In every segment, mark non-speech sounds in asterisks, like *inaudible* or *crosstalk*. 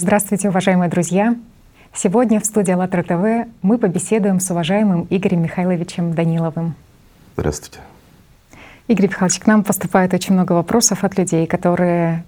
Здравствуйте, уважаемые друзья! Сегодня в студии АЛЛАТРА ТВ мы побеседуем с уважаемым Игорем Михайловичем Даниловым. Здравствуйте. Игорь Михайлович, к нам поступает очень много вопросов от людей, которые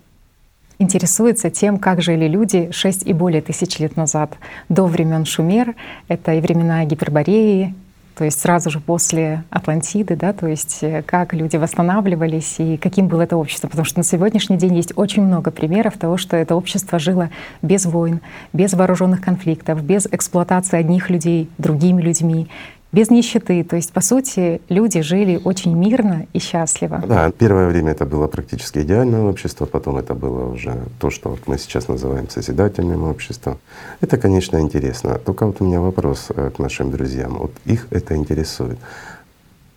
интересуются тем, как жили люди 6 и более тысяч лет назад, до времен Шумер. Это и времена Гипербореи, то есть сразу же после Атлантиды, да, то есть э, как люди восстанавливались и каким было это общество. Потому что на сегодняшний день есть очень много примеров того, что это общество жило без войн, без вооруженных конфликтов, без эксплуатации одних людей другими людьми без нищеты. То есть, по сути, люди жили очень мирно и счастливо. Да, первое время это было практически идеальное общество, потом это было уже то, что мы сейчас называем созидательным обществом. Это, конечно, интересно. Только вот у меня вопрос э, к нашим друзьям. Вот их это интересует.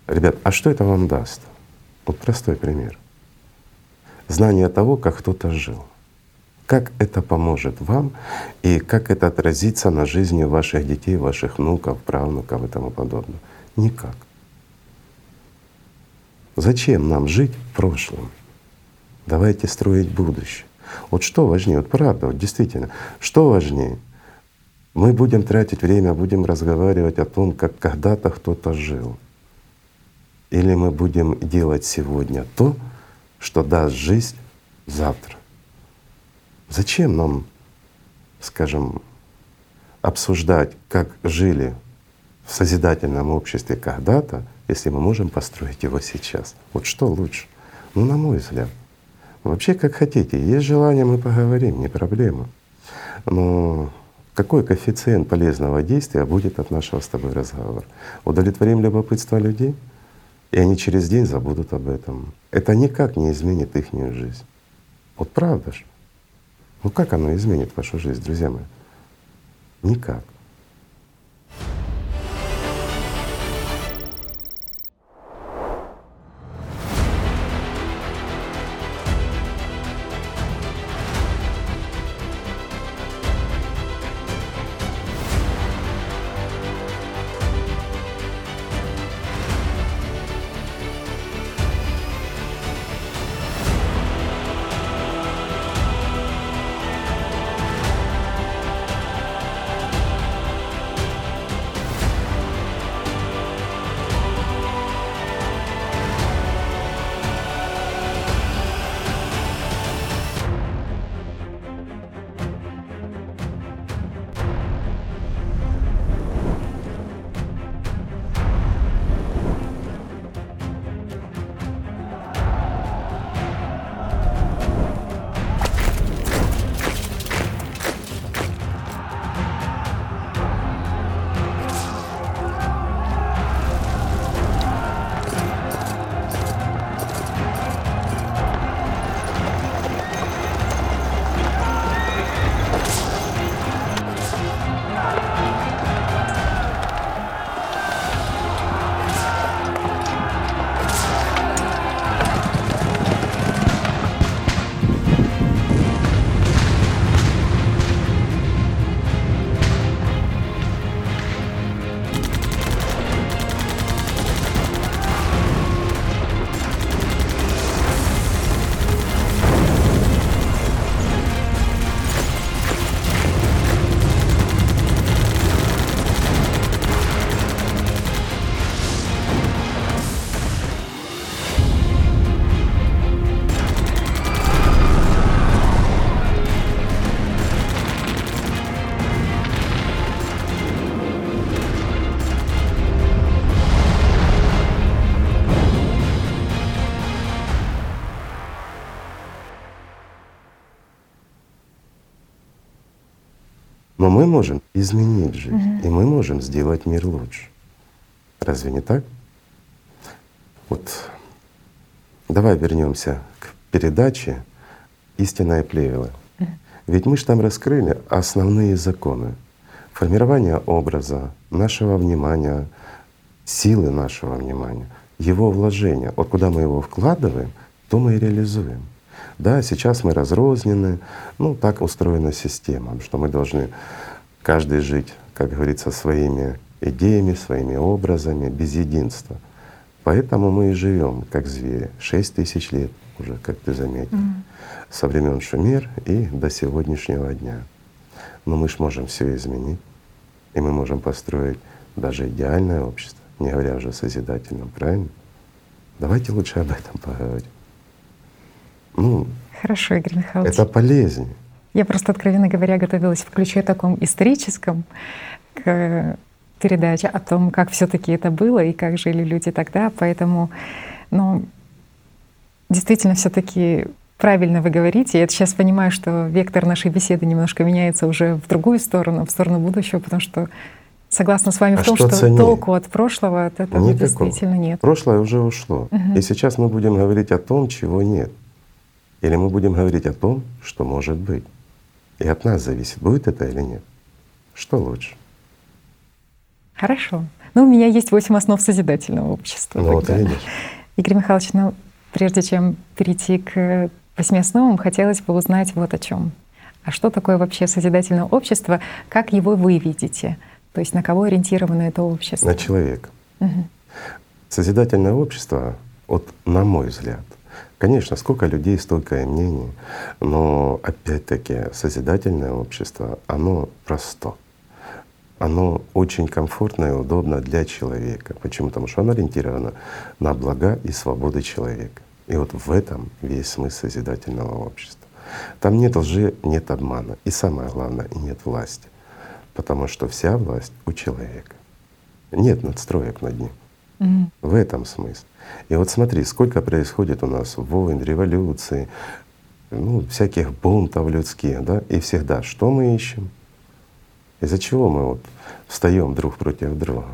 Ребят, а что это вам даст? Вот простой пример. Знание того, как кто-то жил. Как это поможет вам и как это отразится на жизни ваших детей, ваших внуков, правнуков и тому подобное? Никак. Зачем нам жить в прошлом? Давайте строить будущее. Вот что важнее, вот правда, вот действительно, что важнее? Мы будем тратить время, будем разговаривать о том, как когда-то кто-то жил. Или мы будем делать сегодня то, что даст жизнь завтра. Зачем нам, скажем, обсуждать, как жили в созидательном обществе когда-то, если мы можем построить его сейчас? Вот что лучше? Ну, на мой взгляд. Вообще, как хотите. Есть желание, мы поговорим, не проблема. Но какой коэффициент полезного действия будет от нашего с тобой разговора? Удовлетворим любопытство людей, и они через день забудут об этом. Это никак не изменит их жизнь. Вот правда же. Ну как оно изменит вашу жизнь, друзья мои? Никак. Мы можем изменить жизнь, угу. и мы можем сделать мир лучше. Разве не так? Вот давай вернемся к передаче «Истинная плевела». Угу. Ведь мы же там раскрыли основные законы формирования образа, нашего внимания, силы нашего внимания, его вложения. Вот куда мы его вкладываем, то мы и реализуем. Да, сейчас мы разрознены, ну так устроена система, что мы должны каждый жить, как говорится, своими идеями, своими образами, без единства. Поэтому мы и живем как звери. Шесть тысяч лет уже, как ты заметил, mm-hmm. со времен Шумер и до сегодняшнего дня. Но мы же можем все изменить, и мы можем построить даже идеальное общество, не говоря уже о созидательном, правильно? Давайте лучше об этом поговорим. Ну, Хорошо, Игорь Михайлович. Это полезнее. Я просто, откровенно говоря, готовилась в ключе таком историческом к передаче о том, как все таки это было и как жили люди тогда. Поэтому, ну, действительно, все таки правильно вы говорите. Я сейчас понимаю, что вектор нашей беседы немножко меняется уже в другую сторону, в сторону будущего, потому что согласна с вами а в том, что, что толку от прошлого от этого Никакого. действительно нет. Прошлое уже ушло. Угу. И сейчас мы будем говорить о том, чего нет. Или мы будем говорить о том, что может быть. И от нас зависит, будет это или нет. Что лучше? Хорошо. Ну, у меня есть восемь основ созидательного общества. Ну, вот видишь. Игорь Михайлович, ну, прежде чем перейти к восьми основам, хотелось бы узнать вот о чем. А что такое вообще созидательное общество? Как его вы видите? То есть на кого ориентировано это общество? На человека. Угу. Созидательное общество, вот на мой взгляд, Конечно, сколько людей, столько и мнений, но опять-таки созидательное общество, оно просто. Оно очень комфортно и удобно для человека. Почему? Потому что оно ориентировано на блага и свободы человека. И вот в этом весь смысл созидательного общества. Там нет лжи, нет обмана. И самое главное, и нет власти. Потому что вся власть у человека. Нет надстроек над ним. Mm. В этом смысл. И вот смотри, сколько происходит у нас войн, революций, ну, всяких бунтов людских, да, и всегда что мы ищем? Из-за чего мы вот встаем друг против друга?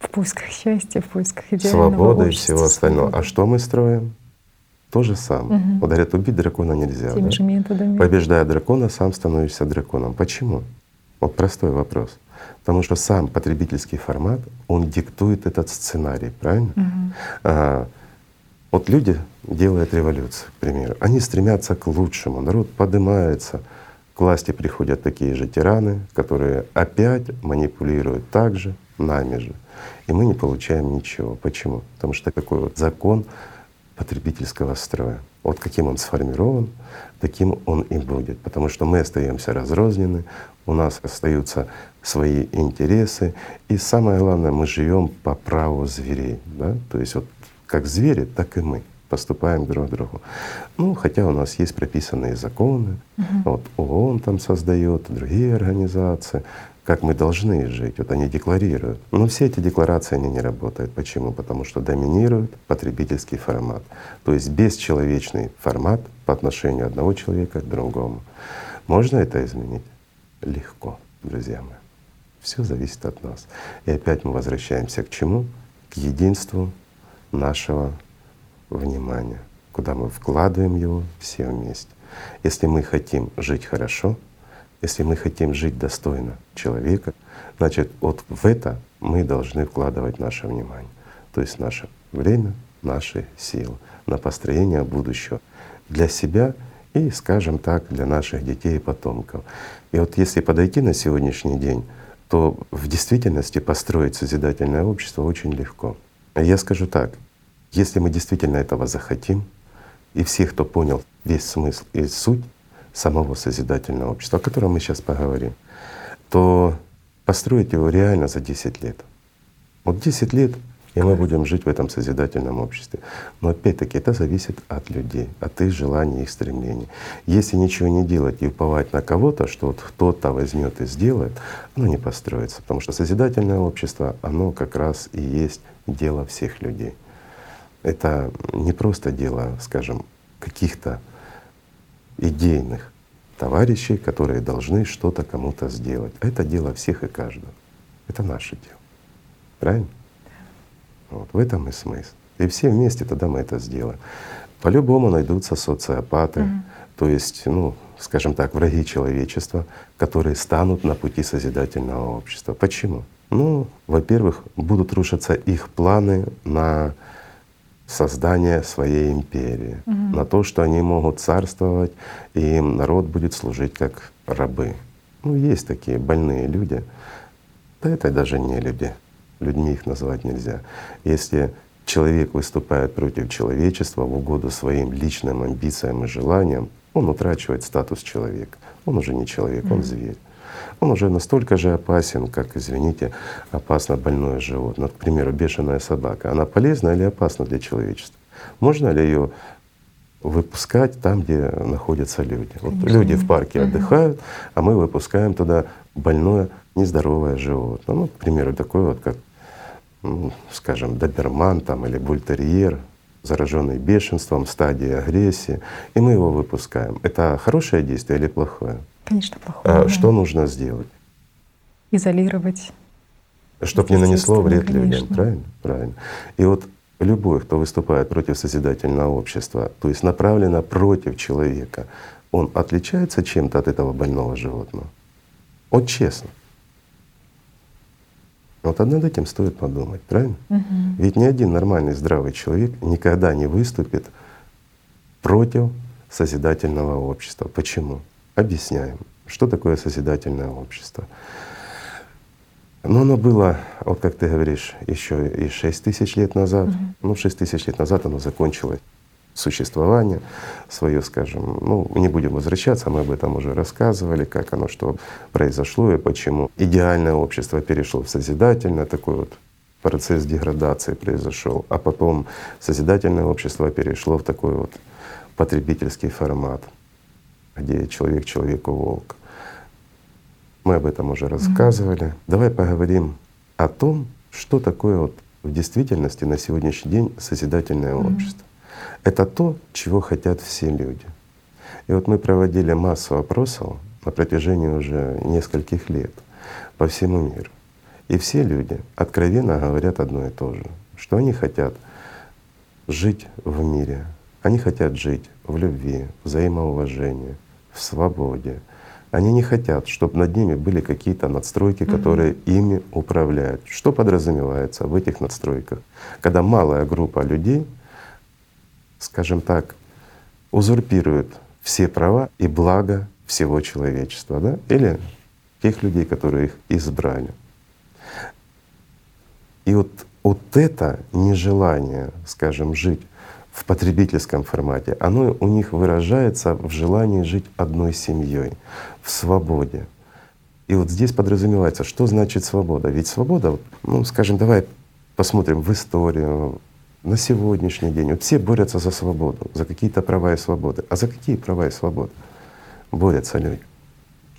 В поисках счастья, в поисках идеального Свободы и всего остального. А что мы строим? То же самое. Угу. Вот говорят, убить дракона нельзя. Теми да? же методами. Побеждая дракона, сам становишься драконом. Почему? Вот простой вопрос. Потому что сам потребительский формат, он диктует этот сценарий, правильно? Угу. А, вот люди делают революцию, к примеру. Они стремятся к лучшему, народ поднимается, к власти приходят такие же тираны, которые опять манипулируют так же, нами же. И мы не получаем ничего. Почему? Потому что такой вот закон потребительского строя. Вот каким он сформирован, таким он и будет. Потому что мы остаемся разрознены, у нас остаются свои интересы. И самое главное, мы живем по праву зверей. Да? То есть вот как звери, так и мы поступаем друг к другу. Ну, хотя у нас есть прописанные законы, угу. вот ООН там создает, другие организации, как мы должны жить. Вот они декларируют. Но все эти декларации, они не работают. Почему? Потому что доминирует потребительский формат. То есть бесчеловечный формат по отношению одного человека к другому. Можно это изменить? Легко, друзья мои. Все зависит от нас. И опять мы возвращаемся к чему? К единству нашего внимания, куда мы вкладываем его все вместе. Если мы хотим жить хорошо, если мы хотим жить достойно человека, значит, вот в это мы должны вкладывать наше внимание, то есть наше время, наши силы на построение будущего для себя и, скажем так, для наших детей и потомков. И вот если подойти на сегодняшний день, то в действительности построить созидательное общество очень легко. Я скажу так, если мы действительно этого захотим, и все, кто понял весь смысл и суть самого созидательного общества, о котором мы сейчас поговорим, то построить его реально за 10 лет. Вот 10 лет, и мы будем жить в этом созидательном обществе. Но опять-таки это зависит от людей, от их желаний, их стремлений. Если ничего не делать и уповать на кого-то, что вот кто-то возьмет и сделает, оно не построится. Потому что созидательное общество, оно как раз и есть дело всех людей. Это не просто дело, скажем, каких-то идейных товарищей, которые должны что-то кому-то сделать. Это дело всех и каждого. Это наше дело. Правильно? Вот в этом и смысл. И все вместе тогда мы это сделаем. По-любому найдутся социопаты, mm-hmm. то есть, ну, скажем так, враги человечества, которые станут на пути созидательного общества. Почему? Ну, во-первых, будут рушиться их планы на создание своей империи, угу. на то, что они могут царствовать, и им народ будет служить как рабы. Ну, есть такие больные люди. Да это даже не люди. Людьми их называть нельзя. Если человек выступает против человечества в угоду своим личным амбициям и желаниям, он утрачивает статус человека. Он уже не человек, он зверь. Он уже настолько же опасен, как, извините, опасно больное животное. К примеру, бешеная собака. Она полезна или опасна для человечества? Можно ли ее выпускать там, где находятся люди. Вот люди в парке отдыхают, а мы выпускаем туда больное, нездоровое животное. Ну, к примеру, такое вот, как, скажем, доберман там или бультерьер, зараженный бешенством, стадии агрессии, и мы его выпускаем. Это хорошее действие или плохое? Конечно, плохое. А. Что нужно сделать? Изолировать. Чтобы не нанесло вред конечно. людям, правильно? Правильно. И вот любой, кто выступает против созидательного общества, то есть направлено против человека, он отличается чем-то от этого больного животного? Вот честно. Вот над этим стоит подумать, правильно? Угу. Ведь ни один нормальный здравый человек никогда не выступит против созидательного общества. Почему? Объясняем. Что такое созидательное общество? Но оно было, вот как ты говоришь, еще и 6 тысяч лет назад. Угу. Ну, 6 тысяч лет назад оно закончилось существование свое, скажем. Ну, не будем возвращаться, мы об этом уже рассказывали, как оно что произошло и почему. Идеальное общество перешло в созидательное, такой вот процесс деградации произошел, а потом созидательное общество перешло в такой вот потребительский формат, где человек человеку волк. Мы об этом уже рассказывали. Mm-hmm. Давай поговорим о том, что такое вот в действительности на сегодняшний день созидательное mm-hmm. общество. Это то, чего хотят все люди. И вот мы проводили массу опросов на протяжении уже нескольких лет по всему миру. И все люди откровенно говорят одно и то же, что они хотят жить в мире, они хотят жить в любви, взаимоуважении, в свободе, они не хотят, чтобы над ними были какие-то надстройки, которые угу. ими управляют. Что подразумевается в этих надстройках? Когда малая группа людей, скажем так, узурпирует все права и блага всего человечества, да? или тех людей, которые их избрали. И вот, вот это нежелание, скажем, жить в потребительском формате, оно у них выражается в желании жить одной семьей, в свободе. И вот здесь подразумевается, что значит свобода. Ведь свобода, ну, скажем, давай посмотрим в историю, на сегодняшний день. Вот все борются за свободу, за какие-то права и свободы. А за какие права и свободы борются люди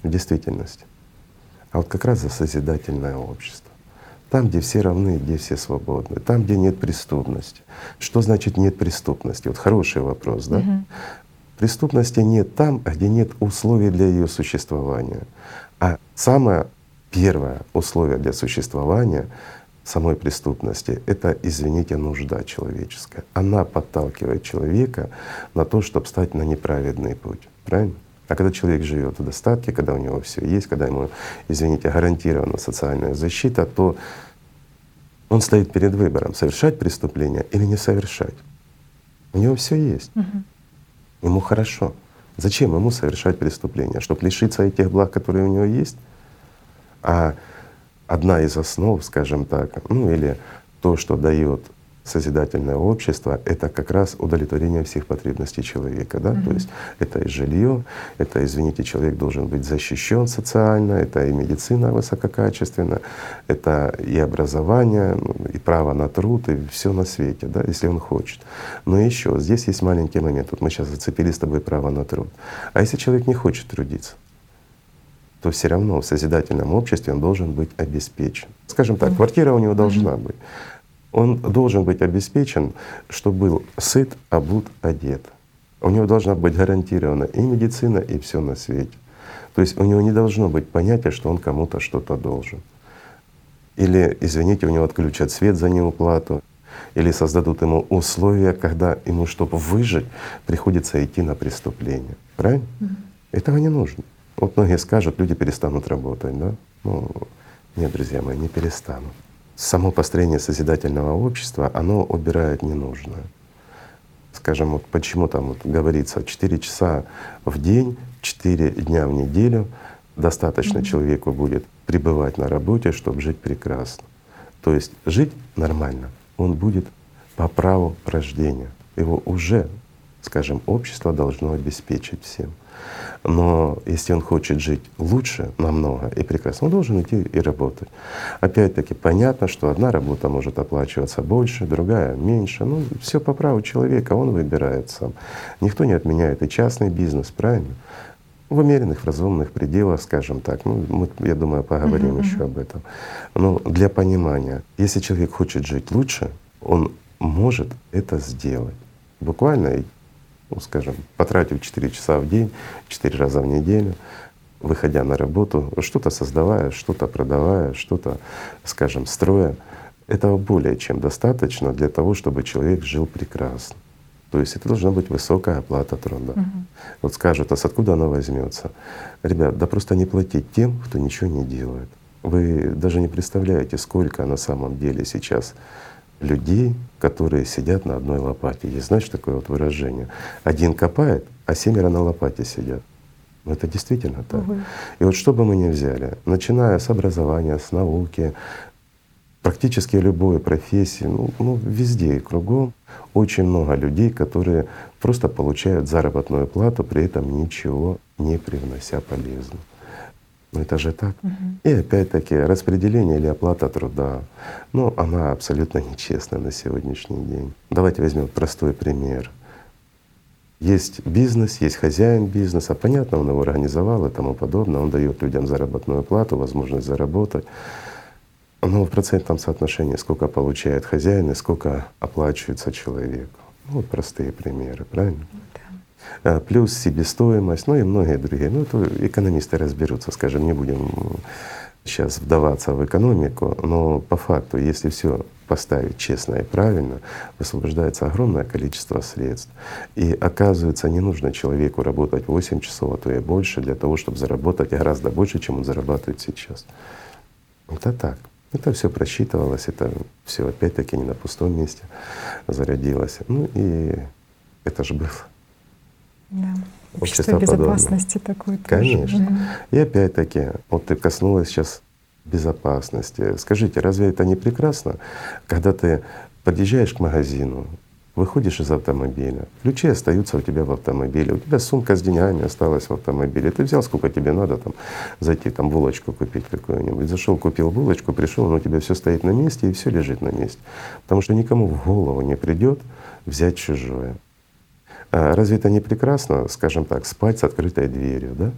в действительности? А вот как раз за созидательное общество. Там, где все равны, где все свободны, там, где нет преступности. Что значит нет преступности? Вот хороший вопрос, да? Угу. Преступности нет там, где нет условий для ее существования. А самое первое условие для существования самой преступности — это, извините, нужда человеческая. Она подталкивает человека на то, чтобы стать на неправедный путь. Правильно? А когда человек живет в достатке, когда у него все есть, когда ему, извините, гарантирована социальная защита, то он стоит перед выбором совершать преступление или не совершать. У него все есть. Угу. Ему хорошо. Зачем ему совершать преступление? Чтобы лишиться этих благ, которые у него есть? А одна из основ, скажем так, ну или то, что дает созидательное общество — это как раз удовлетворение всех потребностей человека. Да? Mm-hmm. То есть это и жилье, это, извините, человек должен быть защищен социально, это и медицина высококачественная, это и образование, ну, и право на труд, и все на свете, да, если он хочет. Но еще здесь есть маленький момент. Вот мы сейчас зацепили с тобой право на труд. А если человек не хочет трудиться? То все равно в созидательном обществе он должен быть обеспечен. Скажем так, квартира у него должна быть он должен быть обеспечен, чтобы был сыт, обут, одет. У него должна быть гарантирована и медицина, и все на свете. То есть у него не должно быть понятия, что он кому-то что-то должен. Или, извините, у него отключат свет за неуплату, или создадут ему условия, когда ему, чтобы выжить, приходится идти на преступление. Правильно? Mm-hmm. Этого не нужно. Вот многие скажут, люди перестанут работать, да? Ну, нет, друзья мои, не перестанут само построение созидательного общества, оно убирает ненужное. Скажем, вот почему там вот говорится 4 часа в день, 4 дня в неделю достаточно человеку будет пребывать на работе, чтобы жить прекрасно. То есть жить нормально он будет по праву рождения. Его уже скажем, общество должно обеспечить всем. Но если он хочет жить лучше намного и прекрасно, он должен идти и работать. Опять-таки понятно, что одна работа может оплачиваться больше, другая меньше. Ну, все по праву человека, он выбирает сам. Никто не отменяет и частный бизнес, правильно? В умеренных, в разумных пределах, скажем так. Ну, мы, я думаю, поговорим uh-huh, еще об этом. Но для понимания, если человек хочет жить лучше, он может это сделать. Буквально ну, скажем, потратив 4 часа в день, 4 раза в неделю, выходя на работу, что-то создавая, что-то продавая, что-то, скажем, строя, этого более чем достаточно для того, чтобы человек жил прекрасно. То есть это должна быть высокая оплата труда. Угу. Вот скажут, а с откуда она возьмется? Ребят, да просто не платить тем, кто ничего не делает. Вы даже не представляете, сколько на самом деле сейчас людей, которые сидят на одной лопате. Есть, знаешь, такое вот выражение. Один копает, а семеро на лопате сидят. Но это действительно так. Угу. И вот что бы мы ни взяли, начиная с образования, с науки, практически любой профессии, ну, ну везде и кругом очень много людей, которые просто получают заработную плату, при этом ничего не привнося полезного. Ну это же так. Угу. И опять-таки распределение или оплата труда, ну она абсолютно нечестная на сегодняшний день. Давайте возьмем простой пример. Есть бизнес, есть хозяин бизнеса, понятно, он его организовал и тому подобное, он дает людям заработную плату, возможность заработать. Но в процентном соотношении сколько получает хозяин и сколько оплачивается человеку. Ну, вот простые примеры, правильно? Плюс себестоимость, ну и многие другие. Ну, это экономисты разберутся, скажем, не будем сейчас вдаваться в экономику, но по факту, если все поставить честно и правильно, высвобождается огромное количество средств. И оказывается, не нужно человеку работать 8 часов, а то и больше, для того, чтобы заработать гораздо больше, чем он зарабатывает сейчас. Это так. Это все просчитывалось, это все опять-таки не на пустом месте зародилось. Ну и это же было. Да. Общество, безопасности такое тоже. Конечно. Mm. И опять-таки, вот ты коснулась сейчас безопасности. Скажите, разве это не прекрасно, когда ты подъезжаешь к магазину, выходишь из автомобиля, ключи остаются у тебя в автомобиле, у тебя сумка с деньгами осталась в автомобиле, ты взял сколько тебе надо там зайти там булочку купить какую-нибудь, зашел купил булочку, пришел, но у тебя все стоит на месте и все лежит на месте, потому что никому в голову не придет взять чужое. А разве это не прекрасно, скажем так, спать с открытой дверью, да?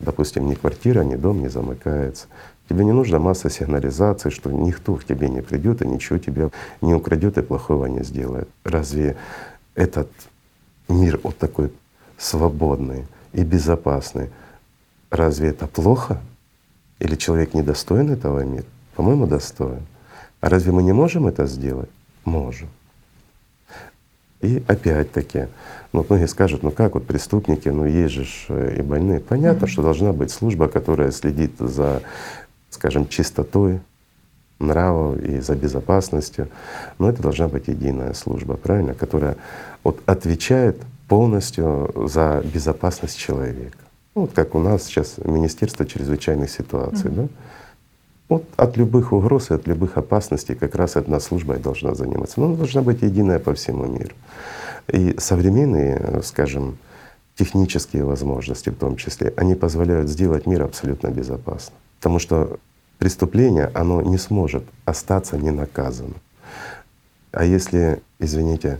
Допустим, ни квартира, ни дом не замыкается. Тебе не нужна масса сигнализации, что никто к тебе не придет и ничего тебя не украдет и плохого не сделает. Разве этот мир вот такой свободный и безопасный, разве это плохо? Или человек недостоин этого мира? По-моему, достоин. А разве мы не можем это сделать? Можем. И опять-таки, ну, многие скажут, ну как вот преступники, ну есть же э, и больные. Понятно, mm-hmm. что должна быть служба, которая следит за, скажем, чистотой нравов и за безопасностью. Но это должна быть единая служба, правильно, которая вот отвечает полностью за безопасность человека. Ну, вот как у нас сейчас Министерство чрезвычайных ситуаций, mm-hmm. да? Вот от любых угроз и от любых опасностей как раз одна служба и должна заниматься. Но она должна быть единая по всему миру. И современные, скажем, технические возможности в том числе, они позволяют сделать мир абсолютно безопасным. Потому что преступление, оно не сможет остаться ненаказанным. А если, извините,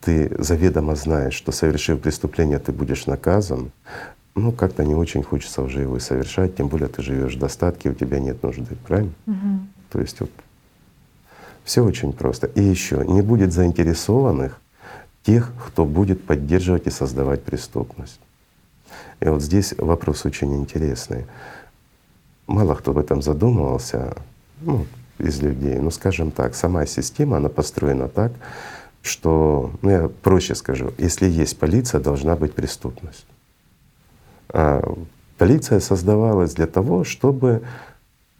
ты заведомо знаешь, что совершив преступление, ты будешь наказан, ну как-то не очень хочется уже его совершать, тем более ты живешь в достатке, у тебя нет нужды, правильно? Угу. То есть вот все очень просто. И еще не будет заинтересованных тех, кто будет поддерживать и создавать преступность. И вот здесь вопрос очень интересный. Мало кто об этом задумывался ну, из людей. Ну, скажем так, сама система, она построена так, что, ну я проще скажу, если есть полиция, должна быть преступность. А полиция создавалась для того, чтобы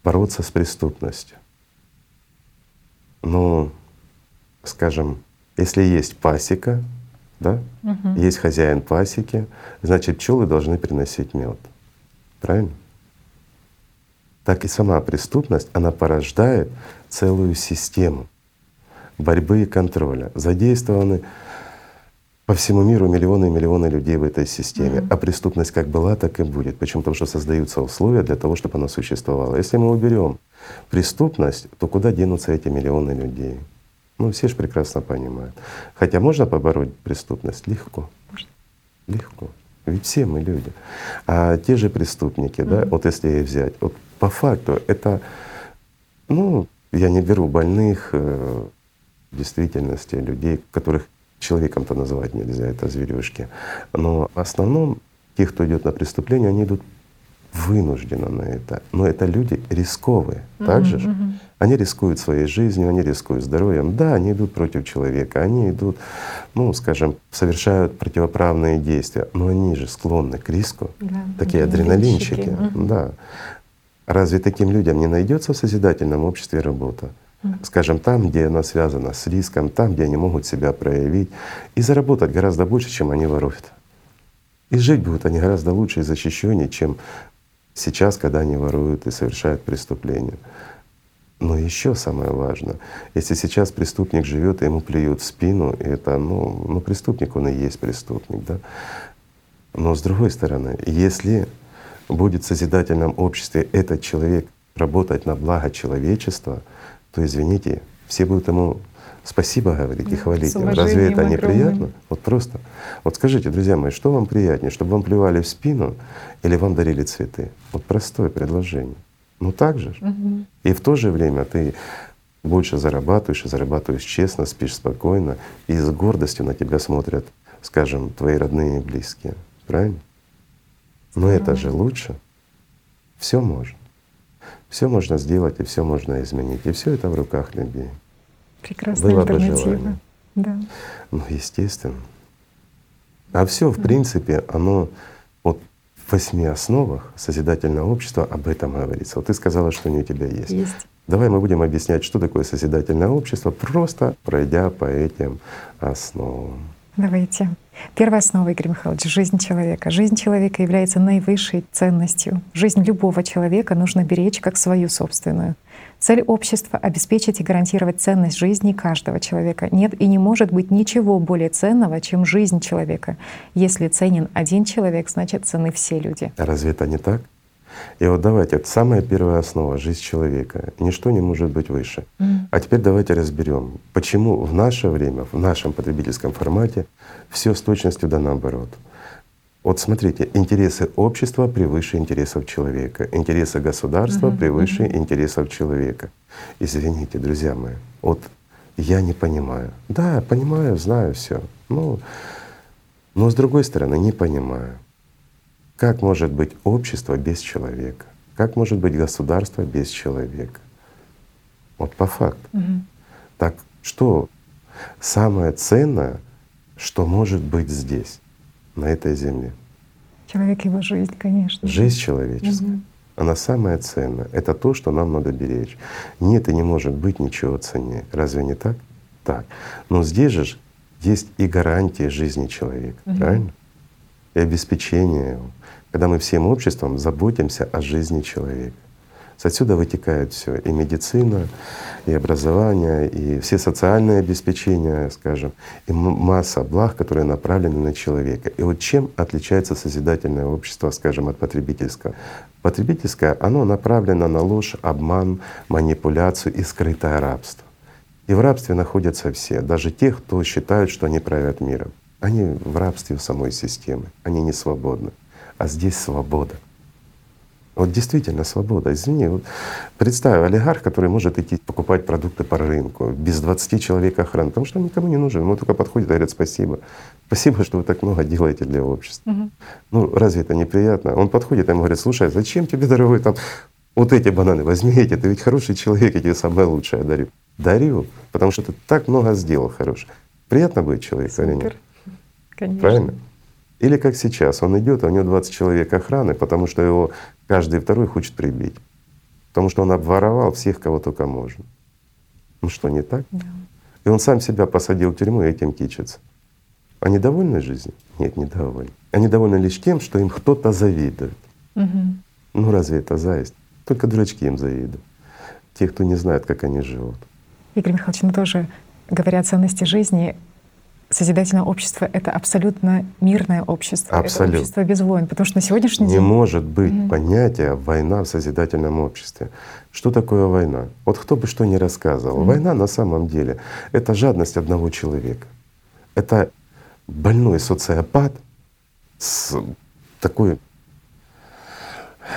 бороться с преступностью. Ну, скажем, если есть пасека, да, угу. есть хозяин пасеки, значит пчелы должны приносить мед. Правильно? Так и сама преступность, она порождает целую систему борьбы и контроля. Задействованы По всему миру миллионы и миллионы людей в этой системе. Mm-hmm. А преступность как была, так и будет. Почему? Потому что создаются условия для того, чтобы она существовала. Если мы уберем преступность, то куда денутся эти миллионы людей? Ну, все же прекрасно понимают. Хотя можно побороть преступность? Легко. Можно. Легко. Ведь все мы люди. А те же преступники, mm-hmm. да, вот если взять, вот по факту это, ну, я не беру больных, э, в действительности людей, которых человеком-то называть нельзя, это зверюшки. Но в основном те, кто идет на преступление, они идут вынужденно на это. Но это люди рисковые, mm-hmm, так же? Mm-hmm. Они рискуют своей жизнью, они рискуют здоровьем. Да, они идут против человека, они идут, ну, скажем, совершают противоправные действия, но они же склонны к риску, да, такие адреналинчики. Mm-hmm. Да. Разве таким людям не найдется в созидательном обществе работа? Скажем, там, где она связана с риском, там, где они могут себя проявить и заработать гораздо больше, чем они воруют. И жить будут они гораздо лучше и защищеннее, чем сейчас, когда они воруют и совершают преступления. Но еще самое важное, если сейчас преступник живет и ему плюют в спину, и это, ну, ну преступник он и есть преступник, да. Но с другой стороны, если будет в созидательном обществе этот человек работать на благо человечества, то извините, все будут ему спасибо говорить и хвалить. Разве это не приятно? Вот просто. Вот скажите, друзья мои, что вам приятнее, чтобы вам плевали в спину или вам дарили цветы? Вот простое предложение. Ну так же. Угу. И в то же время ты больше зарабатываешь и зарабатываешь честно, спишь спокойно, и с гордостью на тебя смотрят, скажем, твои родные и близкие. Правильно? Но это же лучше. Все можно. Все можно сделать и все можно изменить. И все это в руках людей. Прекрасная Было альтернатива. Да. Ну, естественно. А все, в принципе, оно вот в восьми основах созидательного общества об этом говорится. Вот ты сказала, что они у тебя есть. Есть. Давай мы будем объяснять, что такое созидательное общество, просто пройдя по этим основам. Давайте. Первая основа, Игорь Михайлович, — жизнь человека. Жизнь человека является наивысшей ценностью. Жизнь любого человека нужно беречь как свою собственную. Цель общества — обеспечить и гарантировать ценность жизни каждого человека. Нет и не может быть ничего более ценного, чем жизнь человека. Если ценен один человек, значит цены все люди. А разве это не так? И вот давайте, это самая первая основа — жизнь человека. Ничто не может быть выше. Mm. А теперь давайте разберем, почему в наше время, в нашем потребительском формате все с точностью да наоборот. Вот смотрите, интересы общества превыше интересов человека, интересы государства mm-hmm. превыше mm-hmm. интересов человека. Извините, друзья мои, вот я не понимаю. Да, понимаю, знаю все. Ну, но с другой стороны, не понимаю. Как может быть общество без человека? Как может быть государство без человека? Вот по факту. Угу. Так что самое ценное, что может быть здесь, на этой земле? Человек его жизнь, конечно. Жизнь человеческая. Угу. Она самая ценная. Это то, что нам надо беречь. Нет и не может быть ничего ценнее. Разве не так? Так. Но здесь же есть и гарантия жизни человека, угу. правильно? И обеспечение его когда мы всем обществом заботимся о жизни человека. Отсюда вытекает все и медицина, и образование, и все социальные обеспечения, скажем, и масса благ, которые направлены на человека. И вот чем отличается созидательное общество, скажем, от потребительского? Потребительское, оно направлено на ложь, обман, манипуляцию и скрытое рабство. И в рабстве находятся все, даже те, кто считают, что они правят миром. Они в рабстве у самой системы, они не свободны а здесь свобода. Вот действительно свобода. Извини, вот представь, олигарх, который может идти покупать продукты по рынку без 20 человек охраны, потому что он никому не нужен. Ему только подходит и говорят спасибо. Спасибо, что вы так много делаете для общества. Угу. Ну разве это неприятно? Он подходит, ему говорит, слушай, а зачем тебе, дорогой, там вот эти бананы, возьми эти, ты ведь хороший человек, я тебе самое лучшее дарю. Дарю, потому что ты так много сделал хорошего. Приятно быть человеком или нет? Конечно. Правильно? Или как сейчас, он идет, а у него 20 человек охраны, потому что его каждый второй хочет прибить. Потому что он обворовал всех, кого только можно. Ну что, не так? Да. И он сам себя посадил в тюрьму и этим кичится. Они довольны жизнью? Нет, недовольны. Они довольны лишь тем, что им кто-то завидует. Угу. Ну разве это зависть? Только дурачки им завидуют. Те, кто не знает, как они живут. Игорь Михайлович, ну тоже говоря о ценности жизни, созидательное общество — это абсолютно мирное общество, Абсолютно. это общество без войн, потому что на сегодняшний Не день может быть Мгм. понятия война в созидательном обществе. Что такое война? Вот кто бы что ни рассказывал, Мгм. война на самом деле — это жадность одного человека. Это больной социопат с такой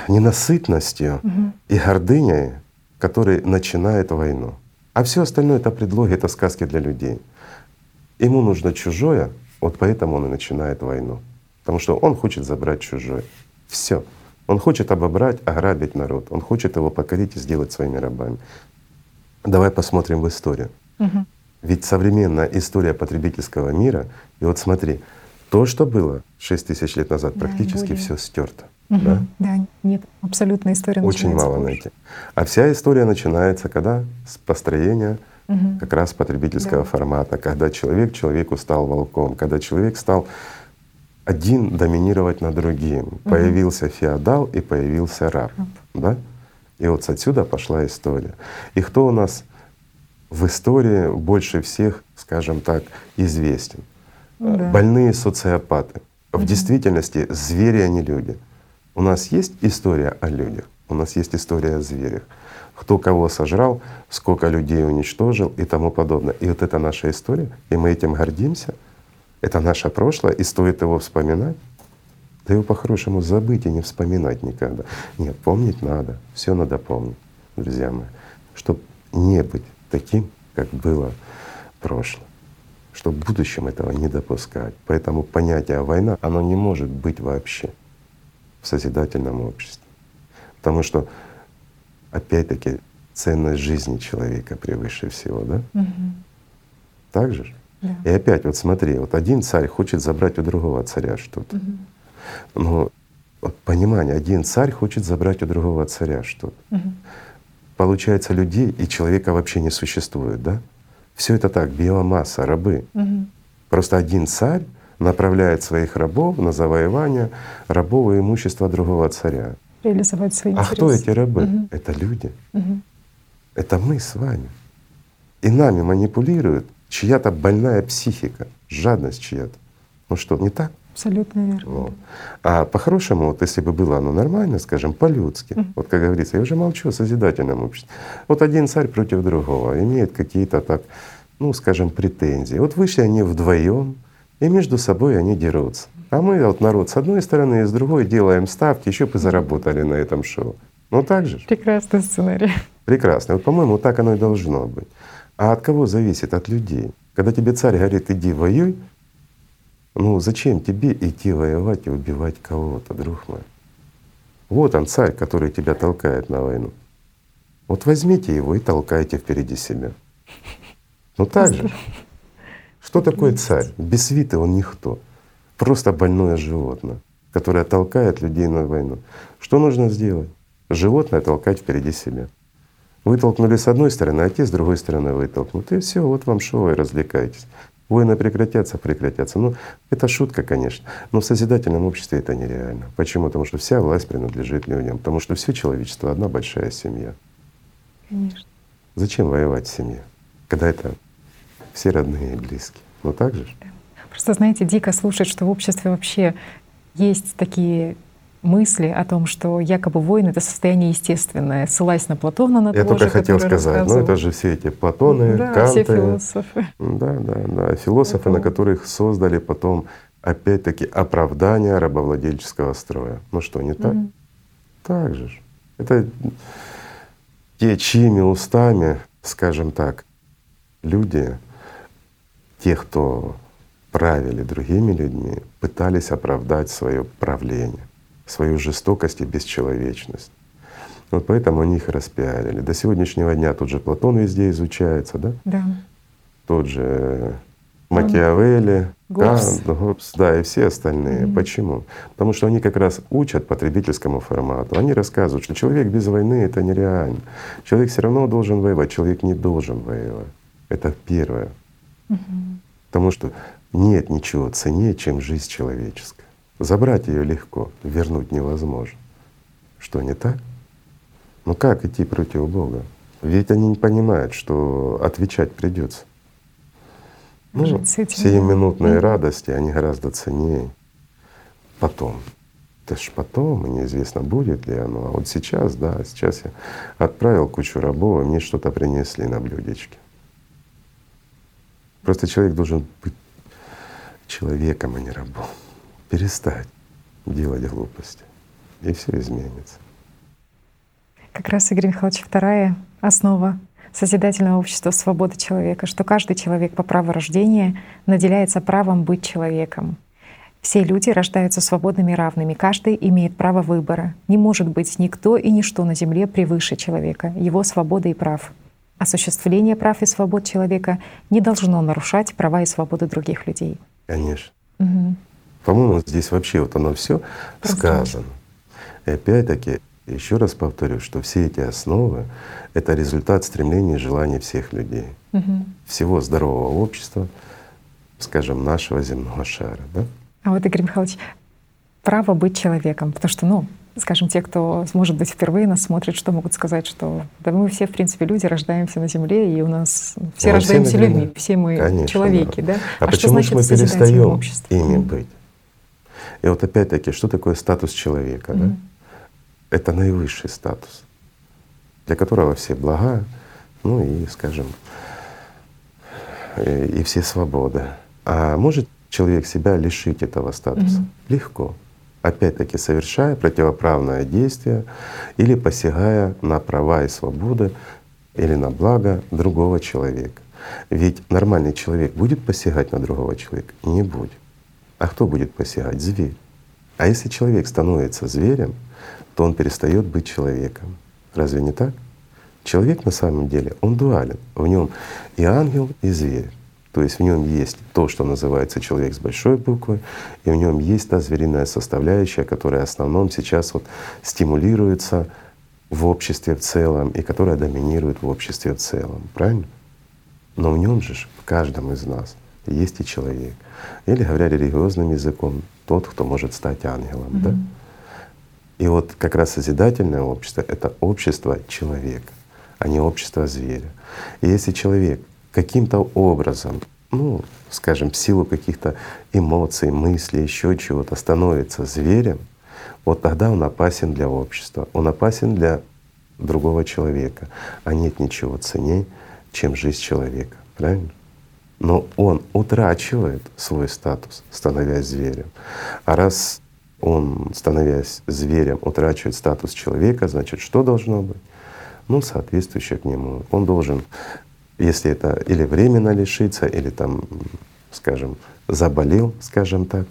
ненасытностью Мгм. и гордыней, который начинает войну. А все остальное это предлоги, это сказки для людей. Ему нужно чужое, вот поэтому он и начинает войну. Потому что он хочет забрать чужое. Все. Он хочет обобрать, ограбить народ. Он хочет его покорить и сделать своими рабами. Давай посмотрим в историю. Мгм. Ведь современная история потребительского мира, и вот смотри, то, что было 6 тысяч лет назад, Да, практически более. все стерто. Мгм. Да? Да, нет, абсолютно история Очень мало позже. найти. А вся история начинается когда? С построения Мгм. как раз потребительского Да. формата, когда человек человеку стал волком, когда человек стал один доминировать над другим. Появился феодал и появился раб. Раб. Да? И вот отсюда пошла история. И кто у нас в истории больше всех, скажем так, известен? Да. Больные социопаты. В действительности звери, а не люди. У нас есть история о людях, у нас есть история о зверях. Кто кого сожрал, сколько людей уничтожил и тому подобное. И вот это наша история, и мы этим гордимся. Это наше прошлое, и стоит его вспоминать. Да его по-хорошему забыть и не вспоминать никогда. Нет, помнить надо, все надо помнить, друзья мои, чтобы не быть таким, как было прошлое, чтобы в будущем этого не допускать. Поэтому понятие война, оно не может быть вообще в созидательном обществе. Потому что, опять-таки, ценность жизни человека превыше всего, да? Мгм. Так же? Да. И опять вот смотри, вот один царь хочет забрать у другого царя что-то. Мгм. Но вот понимание, один царь хочет забрать у другого царя что-то. Мгм. Получается, людей и человека вообще не существует, да? Все это так, биомасса, рабы. Мгм. Просто один царь направляет своих рабов на завоевание рабового имущества другого царя. Реализовать свои А интересы. кто эти рабы? Мгм. Это люди. Мгм. Это мы с вами. И нами манипулирует чья-то больная психика, жадность чья-то. Ну что, не так? Абсолютно верно. Вот. А по-хорошему, вот если бы было оно нормально, скажем, по-людски, Мгм. вот как говорится, я уже молчу о созидательном обществе. Вот один царь против другого имеет какие-то так, ну, скажем, претензии. Вот вышли они вдвоем, и между собой они дерутся. А мы, вот народ, с одной стороны и с другой делаем ставки, еще бы заработали на этом шоу. Ну так же. Прекрасный сценарий. Прекрасно. Вот, по-моему, так оно и должно быть. А от кого зависит? От людей. Когда тебе царь говорит, иди воюй, ну зачем тебе идти воевать и убивать кого-то, друг мой? Вот он, царь, который тебя толкает на войну. Вот возьмите его и толкайте впереди себя. Ну так же. Что такое царь? Без свиты он никто. Просто больное животное, которое толкает людей на войну. Что нужно сделать? Животное толкать впереди себя. Вытолкнули с одной стороны, а те с другой стороны вытолкнут. И все, вот вам шоу и развлекайтесь. Войны прекратятся, прекратятся. Ну, это шутка, конечно. Но в созидательном обществе это нереально. Почему? Потому что вся власть принадлежит людям. Потому что все человечество — одна большая семья. Конечно. Зачем воевать в семье, когда это все родные и близкие? Ну так же? Просто, знаете, дико слушать, что в обществе вообще есть такие мысли о том, что якобы войны — это состояние естественное, ссылаясь на Платона, на Я того только же, хотел сказать, ну это же все эти Платоны, да, Канты. все философы. Да, да, да. Философы, на Поэтому- которых создали потом опять-таки оправдание рабовладельческого строя. Ну что, не так? Мгм. Так же. ж. Это те, чьими устами, скажем так, люди, те, кто правили другими людьми, пытались оправдать свое правление, свою жестокость и бесчеловечность. Вот поэтому они их распиарили. До сегодняшнего дня тот же Платон везде изучается, да? Да. Тот же Макиавелли, Гоббс. Кант, Гоббс, да, и все остальные. Мгм. Почему? Потому что они как раз учат потребительскому формату. Они рассказывают, что человек без войны — это нереально. Человек все равно должен воевать, человек не должен воевать. Это первое. Мгм. Потому что нет ничего ценнее, чем жизнь человеческая. Забрать ее легко, вернуть невозможно. Что не так? Ну как идти против Бога? Ведь они не понимают, что отвечать придется. Ну, сиюминутные радости, они гораздо ценнее потом. Это ж потом, и неизвестно, будет ли оно. А вот сейчас, да, сейчас я отправил кучу рабов, и мне что-то принесли на блюдечке. Просто человек должен быть человеком, а не рабом. Перестать делать глупости, и все изменится. Как раз, Игорь Михайлович, вторая основа созидательного общества — свобода человека, что каждый человек по праву рождения наделяется правом быть человеком. Все люди рождаются свободными и равными, каждый имеет право выбора. Не может быть никто и ничто на Земле превыше человека, его свободы и прав. Осуществление прав и свобод человека не должно нарушать права и свободы других людей. Конечно. Мгм. По-моему, здесь вообще вот оно все сказано. И опять-таки, еще раз повторю, что все эти основы — это результат стремлений и желаний всех людей, Мгм. всего здорового общества, скажем, нашего земного шара. Да? А вот, Игорь Михайлович, право быть человеком, потому что, ну, скажем, те, кто, может быть, впервые нас смотрит, что могут сказать, что да мы все, в принципе, люди, рождаемся на Земле, и у нас все а все рождаемся Земле. людьми, все мы Конечно, человеки, да? А, что почему же мы перестаем ими быть? И вот опять-таки, что такое статус человека? Да? Мгм. Это наивысший статус, для которого все блага, ну и, скажем, и, и все свободы. А может человек себя лишить этого статуса? Мгм. Легко. Опять-таки совершая противоправное действие или посягая на права и свободы или на благо другого человека. Ведь нормальный человек будет посягать на другого человека? Не будет. А кто будет посягать? Зверь. А если человек становится зверем, то он перестает быть человеком. Разве не так? Человек на самом деле, он дуален. В нем и ангел, и зверь. То есть в нем есть то, что называется человек с большой буквы, и в нем есть та звериная составляющая, которая в основном сейчас вот стимулируется в обществе в целом и которая доминирует в обществе в целом. Правильно? Но в нем же в каждом из нас есть и человек. Или говоря религиозным языком, тот, кто может стать ангелом. Да? И вот как раз созидательное общество — это общество человека, а не общество зверя. И если человек каким-то образом, ну, скажем, в силу каких-то эмоций, мыслей, еще чего-то становится зверем, вот тогда он опасен для общества, он опасен для другого человека. А нет ничего ценней, чем жизнь человека. Правильно? Но он утрачивает свой статус, становясь зверем. А раз он, становясь зверем, утрачивает статус человека, значит, что должно быть? Ну, соответствующее к нему. Он должен, если это или временно лишиться, или там, скажем, заболел, скажем так,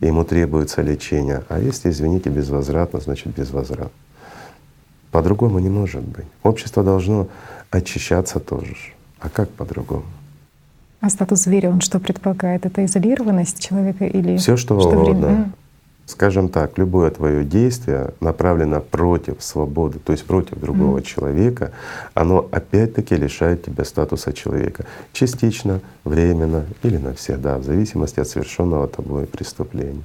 и ему требуется лечение. А если, извините, безвозвратно, значит безвозвратно. По-другому не может быть. Общество должно очищаться тоже. А как по-другому? А статус зверя, он что предполагает? Это изолированность человека или Все что, время- угодно. Мгм. Скажем так, любое твое действие направлено против свободы, то есть против другого Мгм. человека, оно опять-таки лишает тебя статуса человека. Частично, временно или навсегда, в зависимости от совершенного тобой преступления.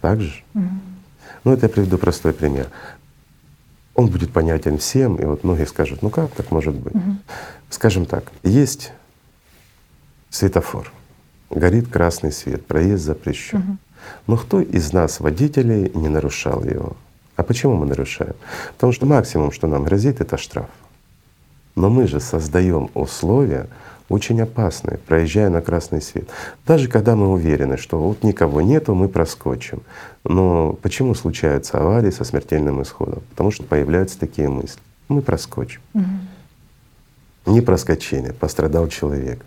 Так же? Мгм. Ну, это я приведу простой пример. Он будет понятен всем, и вот многие скажут, ну как так может быть? Мгм. Скажем так, есть светофор, горит красный свет, проезд запрещен. Мгм. Но кто из нас, водителей, не нарушал его? А почему мы нарушаем? Потому что максимум, что нам грозит, это штраф. Но мы же создаем условия очень опасные, проезжая на красный свет. Даже когда мы уверены, что вот никого нету, мы проскочим. Но почему случаются аварии со смертельным исходом? Потому что появляются такие мысли. Мы проскочим. Мгм. Не проскочили, пострадал человек.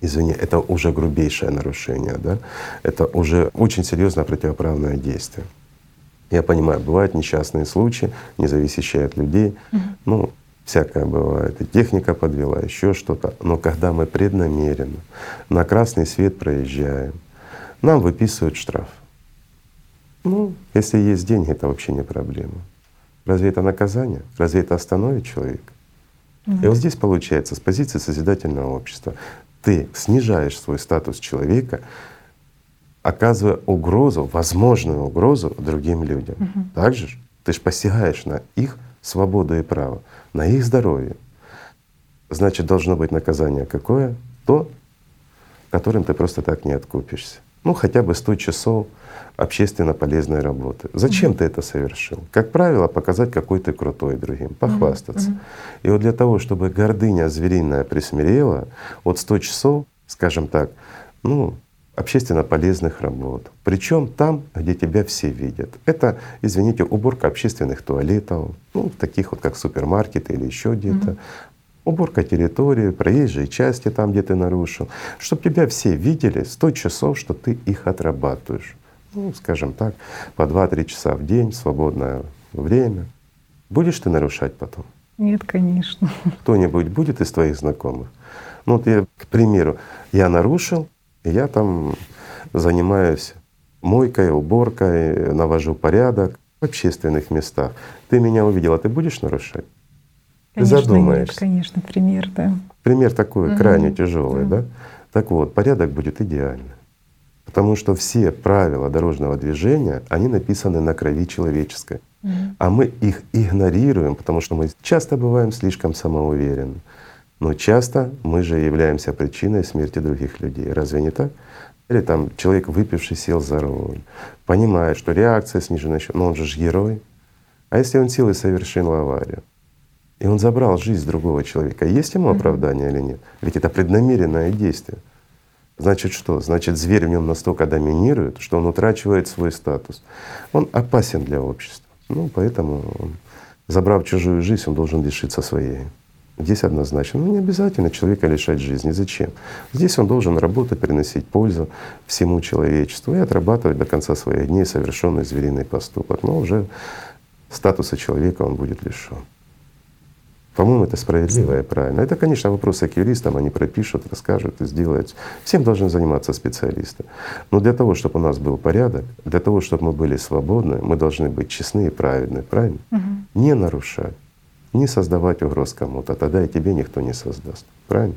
Извини, это уже грубейшее нарушение, да? Это уже очень серьезное противоправное действие. Я понимаю, бывают несчастные случаи, не зависящие от людей. Мгм. Ну, всякое бывает. И техника подвела, еще что-то. Но когда мы преднамеренно на красный свет проезжаем, нам выписывают штраф. Ну, если есть деньги, это вообще не проблема. Разве это наказание? Разве это остановит человека? И вот здесь получается, с позиции созидательного общества, ты снижаешь свой статус человека, оказывая угрозу, возможную угрозу другим людям. Мгм. Так же ж? ты же посягаешь на их свободу и право, на их здоровье. Значит, должно быть наказание какое? То, которым ты просто так не откупишься. Ну, хотя бы 100 часов общественно полезной работы. Зачем mm-hmm. ты это совершил? Как правило, показать, какой ты крутой другим, похвастаться. Mm-hmm. И вот для того, чтобы гордыня звериная присмирела, вот 100 часов, скажем так, ну, общественно полезных работ. Причем там, где тебя все видят. Это, извините, уборка общественных туалетов, ну, таких вот как супермаркеты или еще где-то. Mm-hmm. Уборка территории, проезжие части там, где ты нарушил, чтобы тебя все видели 100 часов, что ты их отрабатываешь ну, скажем так, по 2-3 часа в день, свободное время. Будешь ты нарушать потом? Нет, конечно. *laughs* Кто-нибудь будет из твоих знакомых? Ну вот я, к примеру, я нарушил, я там занимаюсь мойкой, уборкой, навожу порядок в общественных местах. Ты меня увидела, ты будешь нарушать? Конечно, ты задумаешься. Нет, конечно, пример, да. Пример такой угу. крайне тяжелый, да. да? Так вот, порядок будет идеальный. Потому что все правила дорожного движения, они написаны на крови человеческой. Mm -hmm. А мы их игнорируем, потому что мы часто бываем слишком самоуверенны. Но часто мы же являемся причиной смерти других людей. Разве не так? Или там человек, выпивший, сел за руль, понимает, что реакция снижена, но он же герой. А если он и совершил аварию, и он забрал жизнь другого человека, есть ему оправдание mm -hmm. или нет? Ведь это преднамеренное действие. Значит что? Значит зверь в нем настолько доминирует, что он утрачивает свой статус. Он опасен для общества. Ну поэтому, он, забрав чужую жизнь, он должен лишиться своей. Здесь однозначно. Ну не обязательно человека лишать жизни. Зачем? Здесь он должен работать, приносить пользу всему человечеству и отрабатывать до конца своих дней совершенный звериный поступок. Но уже статуса человека он будет лишен. По-моему, это справедливо и правильно. Это, конечно, вопросы к юристам, они пропишут, расскажут и сделают. Всем должны заниматься специалисты. Но для того, чтобы у нас был порядок, для того, чтобы мы были свободны, мы должны быть честны и праведны, правильно? Угу. Не нарушать, не создавать угроз кому-то, тогда и тебе никто не создаст, правильно?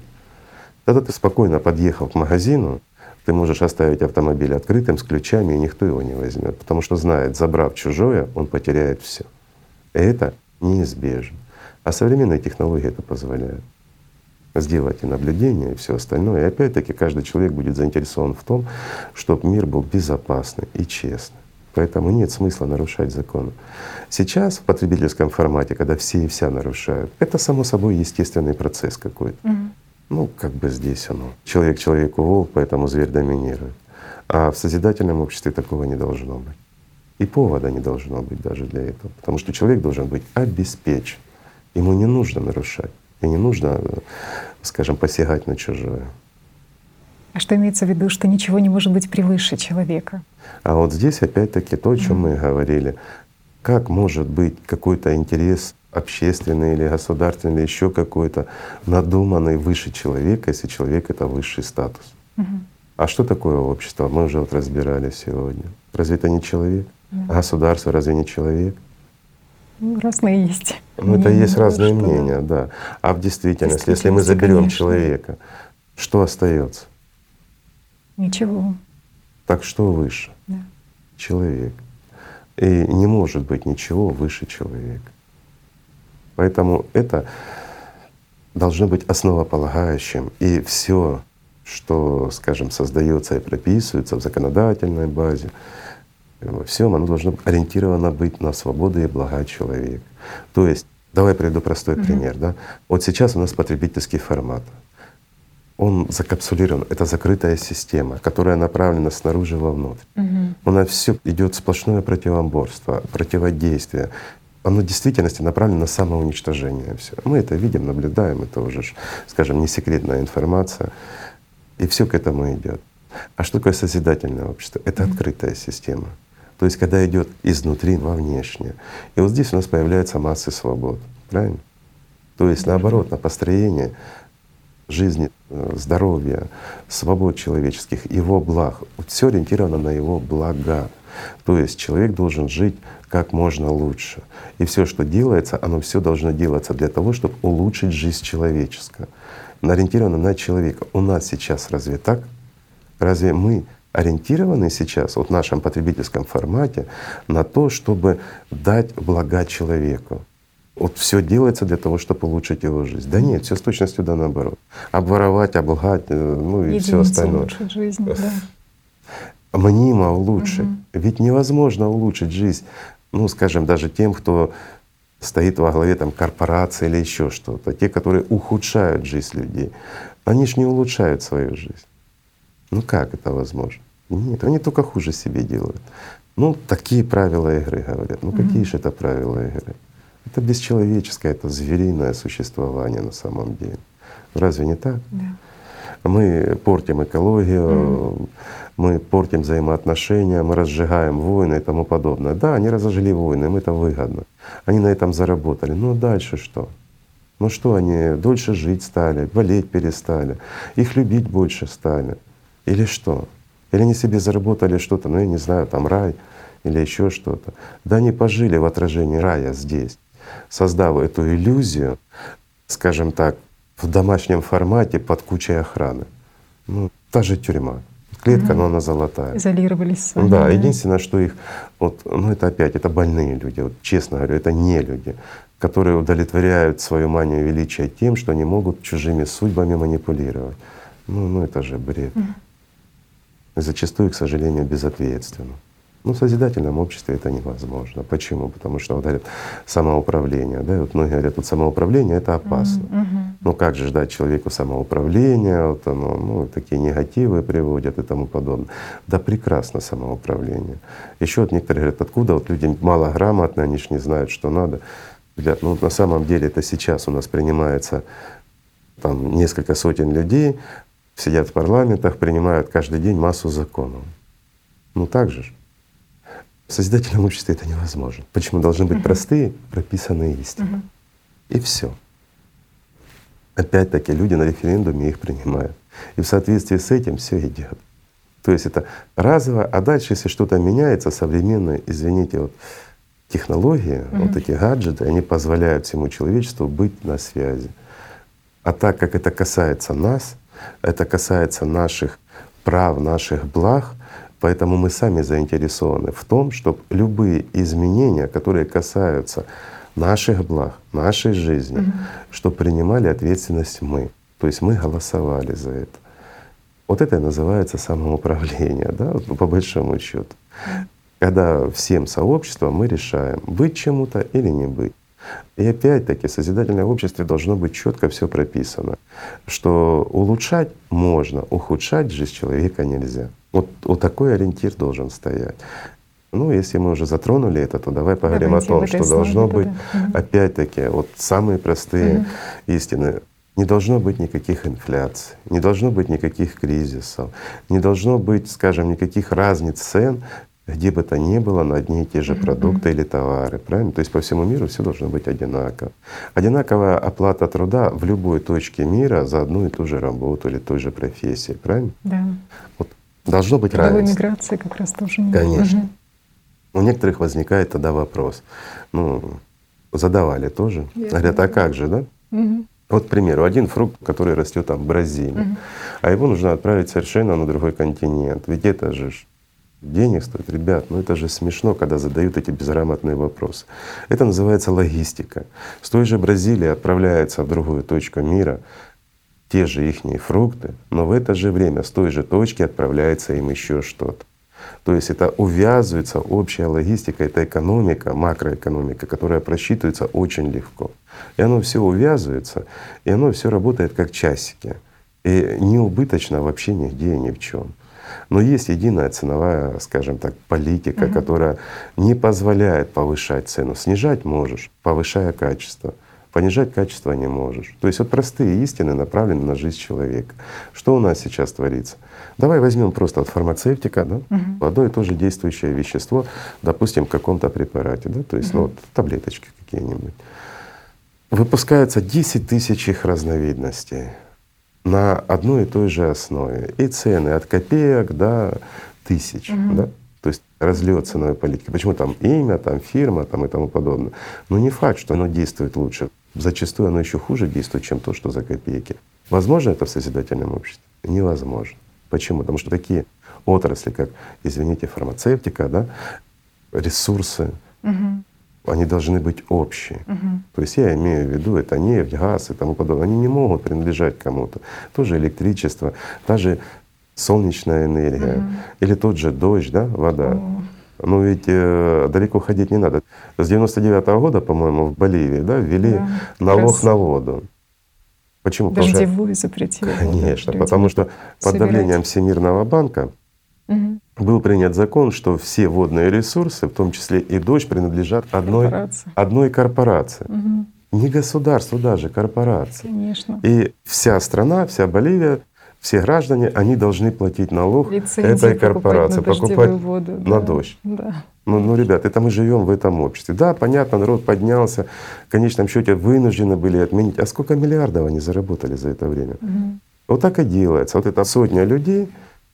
Тогда ты спокойно подъехал к магазину, ты можешь оставить автомобиль открытым с ключами, и никто его не возьмет, потому что знает, забрав чужое, он потеряет все. Это неизбежно. А современные технологии это позволяют сделать и наблюдение, и все остальное. И опять-таки каждый человек будет заинтересован в том, чтобы мир был безопасный и честный. Поэтому нет смысла нарушать законы. Сейчас в потребительском формате, когда все и вся нарушают, это само собой естественный процесс какой-то. Угу. Ну, как бы здесь оно. Человек человеку волк, поэтому зверь доминирует. А в созидательном обществе такого не должно быть. И повода не должно быть даже для этого. Потому что человек должен быть обеспечен. Ему не нужно нарушать, и не нужно, скажем, посягать на чужое. А что имеется в виду, что ничего не может быть превыше человека? А вот здесь опять-таки то, о чем mm. мы говорили. Как может быть какой-то интерес общественный или государственный, или еще какой-то надуманный выше человека, если человек — это высший статус? Mm -hmm. А что такое общество? Мы уже вот разбирали сегодня. Разве это не человек? Mm. А государство разве не человек? Ну, разные есть. Ну, это есть разные что... мнения, да. А в действительности, если мы заберем конечно. человека, что остается? Ничего. Так что выше? Да. Человек. И не может быть ничего выше человека. Поэтому это должно быть основополагающим. И все, что, скажем, создается и прописывается в законодательной базе, во всем оно должно ориентировано быть на свободу и блага человека. То есть, давай приведу простой угу. пример. Да? Вот сейчас у нас потребительский формат. Он закапсулирован, это закрытая система, которая направлена снаружи вовнутрь. Угу. У нас все идет сплошное противоборство, противодействие. Оно в действительности направлено на самоуничтожение. Все. Мы это видим, наблюдаем, это уже, скажем, не секретная информация. И все к этому идет. А что такое созидательное общество? Это mm-hmm. открытая система. То есть когда идет изнутри во внешнее. И вот здесь у нас появляются массы свобод, правильно? То есть наоборот, на построение жизни, э, здоровья, свобод человеческих, его благ. Вот все ориентировано на его блага. То есть человек должен жить как можно лучше. И все, что делается, оно все должно делаться для того, чтобы улучшить жизнь человеческую. Ориентировано на человека. У нас сейчас разве так? Разве мы ориентированы сейчас вот в нашем потребительском формате на то, чтобы дать блага человеку. вот все делается для того, чтобы улучшить его жизнь. Да нет, все с точностью да наоборот. Обворовать, облгать, э, ну и все остальное. улучшить жизнь, да. Мнимо улучшить. Угу. Ведь невозможно улучшить жизнь, ну, скажем, даже тем, кто стоит во главе там корпорации или еще что-то, те, которые ухудшают жизнь людей, они ж не улучшают свою жизнь. Ну как это возможно? Нет, они только хуже себе делают. Ну, такие правила игры говорят. Ну, какие же это правила игры? Это бесчеловеческое, это звериное существование на самом деле. Разве не так? Да. Мы портим экологию, mm. мы портим взаимоотношения, мы разжигаем войны и тому подобное. Да, они разожгли войны, им это выгодно. Они на этом заработали. Ну дальше что? Ну что они дольше жить стали, болеть перестали, их любить больше стали? Или что? Или они себе заработали что-то, ну я не знаю, там рай или еще что-то. Да они пожили в отражении рая здесь, создав эту иллюзию, скажем так, в домашнем формате под кучей охраны. Ну, та же тюрьма. Клетка, но она золотая. Изолировались сами. Да, единственное, что их, вот, ну это опять, это больные люди, вот, честно говорю, это не люди, которые удовлетворяют свою манию величия тем, что они могут чужими судьбами манипулировать. Ну, ну это же бред. Угу. И зачастую, к сожалению, безответственно. Ну, в созидательном обществе это невозможно. Почему? Потому что вот говорят самоуправление, да, вот многие говорят, вот самоуправление это опасно. Mm-hmm. Ну как же ждать человеку самоуправления, вот оно, ну, такие негативы приводят и тому подобное. Да прекрасно самоуправление. Еще вот некоторые говорят, откуда вот люди малограмотные, они же не знают, что надо. Для, ну, на самом деле это сейчас у нас принимается там несколько сотен людей, сидят в парламентах, принимают каждый день массу законов. Ну так же. В созидательном обществе это невозможно. Почему должны быть простые, прописанные истины? И все. Опять-таки люди на референдуме их принимают. И в соответствии с этим все идет. То есть это разово, а дальше, если что-то меняется, современные, извините, вот технологии, mm-hmm. вот эти гаджеты, они позволяют всему человечеству быть на связи. А так как это касается нас, это касается наших прав, наших благ, Поэтому мы сами заинтересованы в том, чтобы любые изменения, которые касаются наших благ, нашей жизни, mm-hmm. чтобы принимали ответственность мы. То есть мы голосовали за это. Вот это и называется самоуправление, да, вот по большому счету. Когда всем сообществом мы решаем, быть чему-то или не быть. И опять-таки в созидательном обществе должно быть четко все прописано, что улучшать можно, ухудшать жизнь человека нельзя. Вот, вот такой ориентир должен стоять. Ну, если мы уже затронули это, то давай поговорим Давайте о том, что должно быть, да. опять-таки, вот самые простые угу. истины. Не должно быть никаких инфляций, не должно быть никаких кризисов, не должно быть, скажем, никаких разниц цен где бы то ни было, на одни и те же продукты mm-hmm. или товары, правильно? То есть по всему миру все должно быть одинаково. Одинаковая оплата труда в любой точке мира за одну и ту же работу или той же профессии, правильно? Да. Вот должно быть Трудовой равенство. миграция как раз тоже. Конечно. Угу. У некоторых возникает тогда вопрос. Ну, задавали тоже. Я Говорят, а как же, да? Угу. Вот, к примеру, один фрукт, который растет там в Бразилии, угу. а его нужно отправить совершенно на другой континент. Ведь это же денег стоит. Ребят, ну это же смешно, когда задают эти безграмотные вопросы. Это называется логистика. С той же Бразилии отправляется в другую точку мира те же их фрукты, но в это же время с той же точки отправляется им еще что-то. То есть это увязывается общая логистика, это экономика, макроэкономика, которая просчитывается очень легко. И оно все увязывается, и оно все работает как часики. И не убыточно вообще нигде ни в чем. Но есть единая ценовая, скажем так, политика, угу. которая не позволяет повышать цену. Снижать можешь, повышая качество. Понижать качество не можешь. То есть вот простые истины направлены на жизнь человека. Что у нас сейчас творится? Давай возьмем просто от фармацевтика, да, угу. одно и то же действующее вещество, допустим, в каком-то препарате, да, то есть угу. ну, вот, таблеточки какие-нибудь. Выпускается 10 тысяч их разновидностей на одной и той же основе. И цены от копеек до тысяч. Угу. Да? То есть разлет ценовой политики. Почему там имя, там фирма там и тому подобное. Но не факт, что оно действует лучше. Зачастую оно еще хуже действует, чем то, что за копейки. Возможно это в созидательном обществе? Невозможно. Почему? Потому что такие отрасли, как, извините, фармацевтика, да, ресурсы, угу. Они должны быть общие. Угу. То есть я имею в виду, это нефть, газ и тому подобное. Они не могут принадлежать кому-то. Тоже электричество, та же солнечная энергия угу. или тот же дождь, да, вода. О. Но ведь э, далеко ходить не надо. С 99 -го года, по-моему, в Боливии да, ввели да, налог раз. на воду. Почему? Дождевую запретили. Конечно, потому что под собирать. давлением Всемирного банка угу. был принят закон, что все водные ресурсы, в том числе и дождь, принадлежат одной корпорации. Одной корпорации. Угу. Не государству даже, корпорации. Конечно. И вся страна, вся Боливия все граждане, они должны платить налог этой корпорации, покупать, на, воду, на да, дождь. Да. Ну, ну, ребят, это мы живем в этом обществе. Да, понятно, народ поднялся, в конечном счете вынуждены были отменить. А сколько миллиардов они заработали за это время? Угу. Вот так и делается. Вот эта сотня людей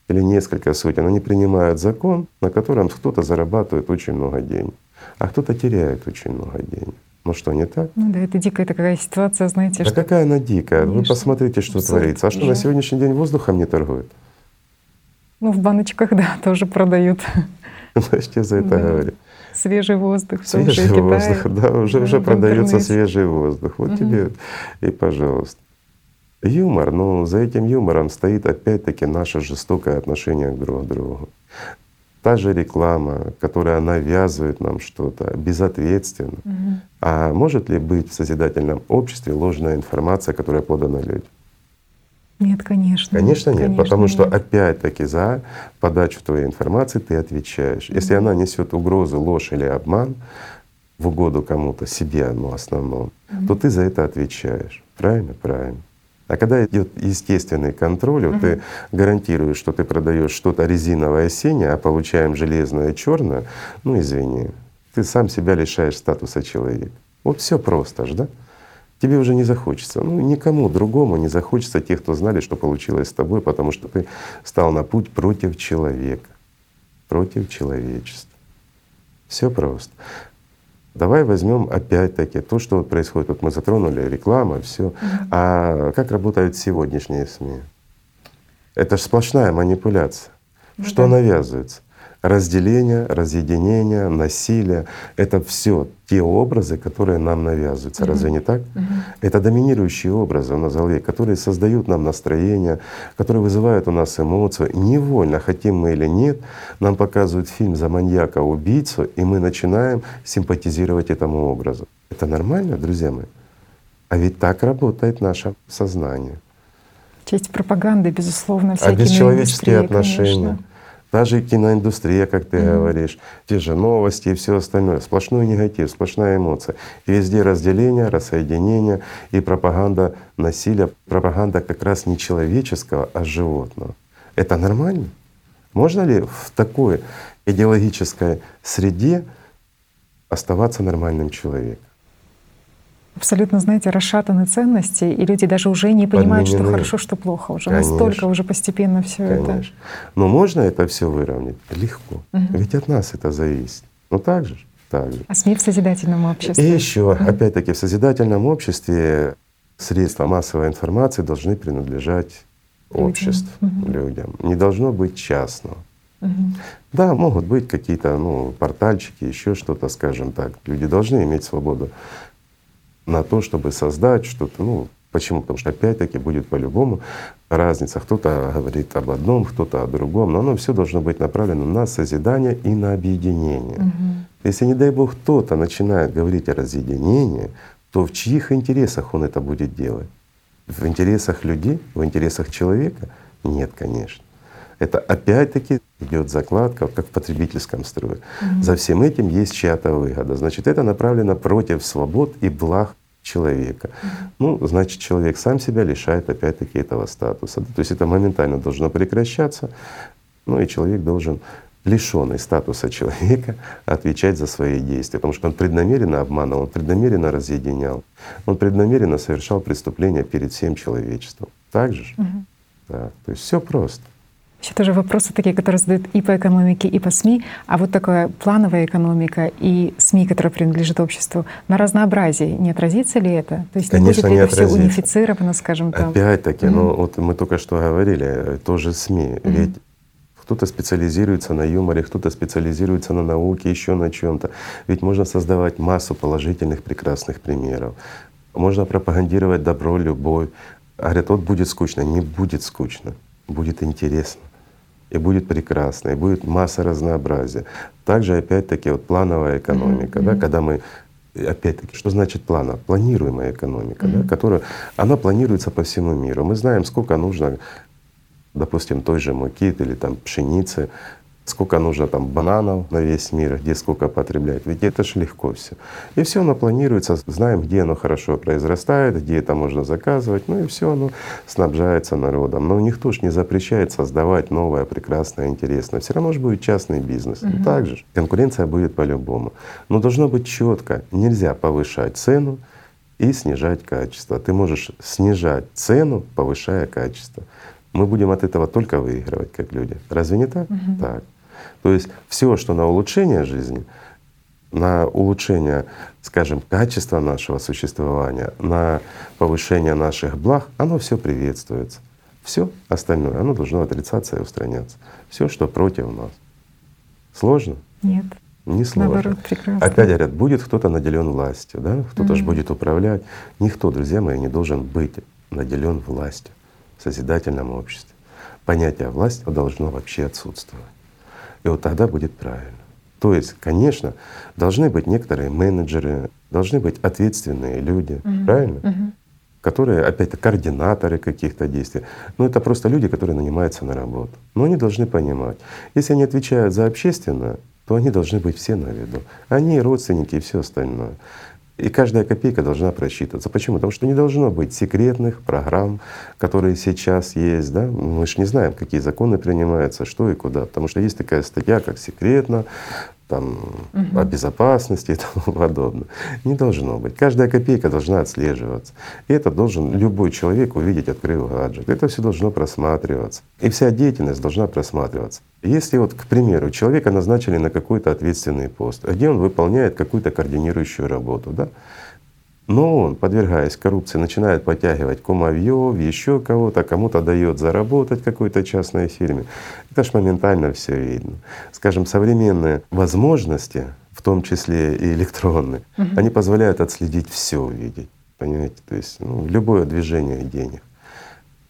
или несколько сотен, они принимают закон, на котором кто-то зарабатывает очень много денег, а кто-то теряет очень много денег. Ну что, не так? Ну да, это дикая такая ситуация, знаете. Да что... какая она дикая? Конечно. Вы посмотрите, что Абсолютно. творится. А что, на сегодняшний день воздухом не торгуют? Ну, в баночках, да, *laughs* тоже продают. Значит, я за это да. говорю. Свежий воздух. Свежий воздух, да, уже, да, уже продается свежий воздух. Вот угу. тебе и пожалуйста. Юмор, ну за этим юмором стоит опять-таки наше жестокое отношение друг к другу. Та же реклама, которая навязывает нам что-то безответственно. Угу. А может ли быть в созидательном обществе ложная информация, которая подана людям? Нет, конечно. Конечно нет, конечно потому нет. что опять-таки за подачу твоей информации ты отвечаешь. mm Если она несет угрозу, ложь или обман в угоду кому-то, себе, ну, основном, mm то ты за это отвечаешь. Правильно? Правильно. А когда идет естественный контроль, вот ты гарантируешь, что ты продаешь что-то резиновое синее, а получаем железное черное, ну извини, ты сам себя лишаешь статуса человека. Вот все просто ж, да? Тебе уже не захочется. Ну, никому другому не захочется тех, кто знали, что получилось с тобой, потому что ты стал на путь против человека, против человечества. Все просто. Давай возьмем опять-таки то, что вот происходит. Вот мы затронули реклама, все. Угу. А как работают сегодняшние СМИ? Это же сплошная манипуляция. Ну, что да. навязывается? Разделение, разъединение, насилие — это все те образы, которые нам навязываются. Mm-hmm. Разве не так? Mm-hmm. Это доминирующие образы у нас в голове, которые создают нам настроение, которые вызывают у нас эмоцию. невольно, хотим мы или нет, нам показывают фильм за маньяка, убийцу, и мы начинаем симпатизировать этому образу. Это нормально, друзья мои? А ведь так работает наше сознание. Часть пропаганды, безусловно, всякие А бесчеловеческие отношения. Конечно. Даже киноиндустрия, как ты mm-hmm. говоришь, те же новости и все остальное. Сплошной негатив, сплошная эмоция. И везде разделение, рассоединение и пропаганда насилия, пропаганда как раз не человеческого, а животного. Это нормально? Можно ли в такой идеологической среде оставаться нормальным человеком? Абсолютно, знаете, расшатаны ценности, и люди даже уже не понимают, Подменены. что хорошо, что плохо. Уже Конечно. настолько уже постепенно все это. Но можно это все выровнять? Легко. Угу. Ведь от нас это зависит. Ну так же? Так же. А СМИ в созидательном обществе? И еще, угу. опять-таки, в созидательном обществе средства массовой информации должны принадлежать людям. обществу, угу. людям. Не должно быть частного. Угу. Да, могут быть какие-то ну, портальчики, еще что-то, скажем так. Люди должны иметь свободу на то, чтобы создать что-то. Ну, почему? Потому что опять-таки будет по-любому разница. Кто-то говорит об одном, кто-то о другом, но оно все должно быть направлено на созидание и на объединение. Угу. Если, не дай Бог, кто-то начинает говорить о разъединении, то в чьих интересах он это будет делать? В интересах людей, в интересах человека? Нет, конечно. Это опять-таки идет закладка, как в потребительском строе. Угу. За всем этим есть чья-то выгода. Значит, это направлено против свобод и благ человека. Угу. Ну, значит, человек сам себя лишает опять-таки этого статуса. То есть это моментально должно прекращаться. Ну и человек должен лишенный статуса человека *laughs* отвечать за свои действия, потому что он преднамеренно обманывал, он преднамеренно разъединял, он преднамеренно совершал преступления перед всем человечеством. Так же? Угу. Да. То есть все просто. Еще тоже вопросы такие, которые задают и по экономике, и по СМИ. А вот такая плановая экономика и СМИ, которая принадлежит обществу, на разнообразии не отразится ли это? То есть Конечно, не будет ли это все унифицировано, скажем так? Опять-таки, mm-hmm. ну вот мы только что говорили, тоже СМИ. Mm-hmm. Ведь кто-то специализируется на юморе, кто-то специализируется на науке, еще на чем-то. Ведь можно создавать массу положительных, прекрасных примеров. Можно пропагандировать добро, любовь. Говорят, вот будет скучно. Не будет скучно, будет интересно. И будет прекрасно, и будет масса разнообразия. Также опять-таки вот плановая экономика, mm-hmm. да, когда мы опять-таки, что значит плана? Планируемая экономика, mm-hmm. да, которая, она планируется по всему миру. Мы знаем, сколько нужно, допустим, той же муки или там пшеницы, сколько нужно там бананов на весь мир, где сколько потреблять. Ведь это же легко все. И все оно планируется, знаем, где оно хорошо произрастает, где это можно заказывать, ну и все оно снабжается народом. Но никто же не запрещает создавать новое, прекрасное, интересное. Все равно же будет частный бизнес. Угу. Так же конкуренция будет по-любому. Но должно быть четко. Нельзя повышать цену и снижать качество. Ты можешь снижать цену, повышая качество. Мы будем от этого только выигрывать как люди. Разве не так? Угу. Так. То есть все, что на улучшение жизни, на улучшение, скажем, качества нашего существования, на повышение наших благ, оно все приветствуется. Все остальное, оно должно отрицаться и устраняться. Все, что против нас. Сложно? Нет. Не сложно. Наоборот, прекрасно. Опять говорят, будет кто-то наделен властью, да? Кто-то mm-hmm. же будет управлять. Никто, друзья мои, не должен быть наделен властью в созидательном обществе. Понятие власть должно вообще отсутствовать. И вот тогда будет правильно. То есть, конечно, должны быть некоторые менеджеры, должны быть ответственные люди, угу. правильно? Угу. Которые, опять-то, координаторы каких-то действий. Но это просто люди, которые нанимаются на работу. Но они должны понимать, если они отвечают за общественное, то они должны быть все на виду. Они, родственники и все остальное. И каждая копейка должна просчитываться. Почему? Потому что не должно быть секретных программ, которые сейчас есть. Да? Мы же не знаем, какие законы принимаются, что и куда. Потому что есть такая статья, как секретно, там, угу. о безопасности и *laughs* тому подобное. Не должно быть. Каждая копейка должна отслеживаться. И это должен любой человек увидеть, открыв гаджет. Это все должно просматриваться. И вся деятельность должна просматриваться. Если вот, к примеру, человека назначили на какой-то ответственный пост, где он выполняет какую-то координирующую работу, да, но он, подвергаясь коррупции, начинает подтягивать кумовьев, еще кого-то, кому-то дает заработать какой-то частной фирме. Это ж моментально все видно. Скажем, современные возможности, в том числе и электронные, угу. они позволяют отследить все увидеть. Понимаете? То есть ну, любое движение денег.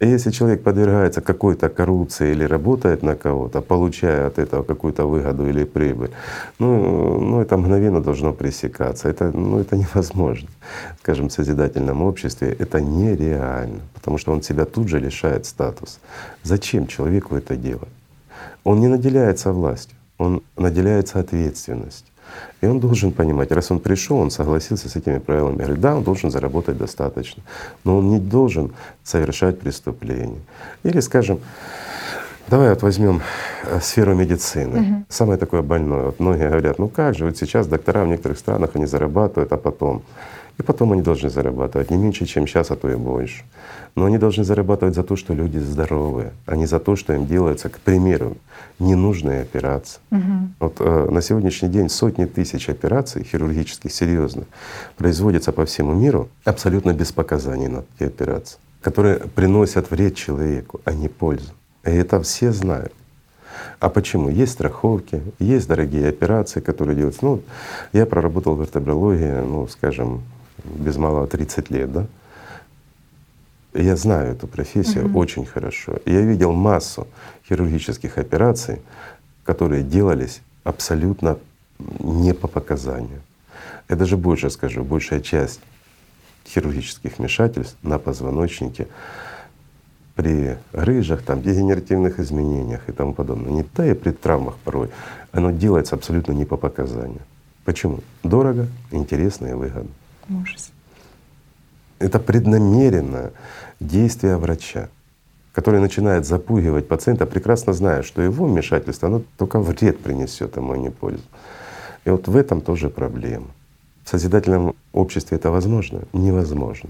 Если человек подвергается какой-то коррупции или работает на кого-то, получая от этого какую-то выгоду или прибыль, ну, ну это мгновенно должно пресекаться. Это, ну, это невозможно. Скажем, в созидательном обществе это нереально, потому что он себя тут же лишает статуса. Зачем человеку это делать? Он не наделяется властью, он наделяется ответственностью. И он должен понимать, раз он пришел, он согласился с этими правилами. Говорит, да, он должен заработать достаточно, но он не должен совершать преступления. Или, скажем, Давай вот возьмем э, сферу медицины. Угу. Самое такое больное. Вот многие говорят, ну как же, вот сейчас доктора в некоторых странах они зарабатывают, а потом. И потом они должны зарабатывать не меньше, чем сейчас, а то и больше. Но они должны зарабатывать за то, что люди здоровые, а не за то, что им делается, к примеру, ненужные операции. Угу. Вот э, на сегодняшний день сотни тысяч операций хирургических, серьезных, производятся по всему миру абсолютно без показаний на эти операции, которые приносят вред человеку, а не пользу. И это все знают. А почему? Есть страховки, есть дорогие операции, которые делаются. Ну, я проработал в вертебрологии, ну, скажем, без малого 30 лет, да. Я знаю эту профессию угу. очень хорошо. Я видел массу хирургических операций, которые делались абсолютно не по показанию. Я даже больше скажу, большая часть хирургических вмешательств на позвоночнике при грыжах, там, дегенеративных изменениях и тому подобное, не да и при травмах порой, оно делается абсолютно не по показанию. Почему? Дорого, интересно и выгодно. Ужас. Это преднамеренное действие врача, который начинает запугивать пациента, прекрасно зная, что его вмешательство оно только вред принесет ему, а не пользу. И вот в этом тоже проблема. В созидательном обществе это возможно? Невозможно.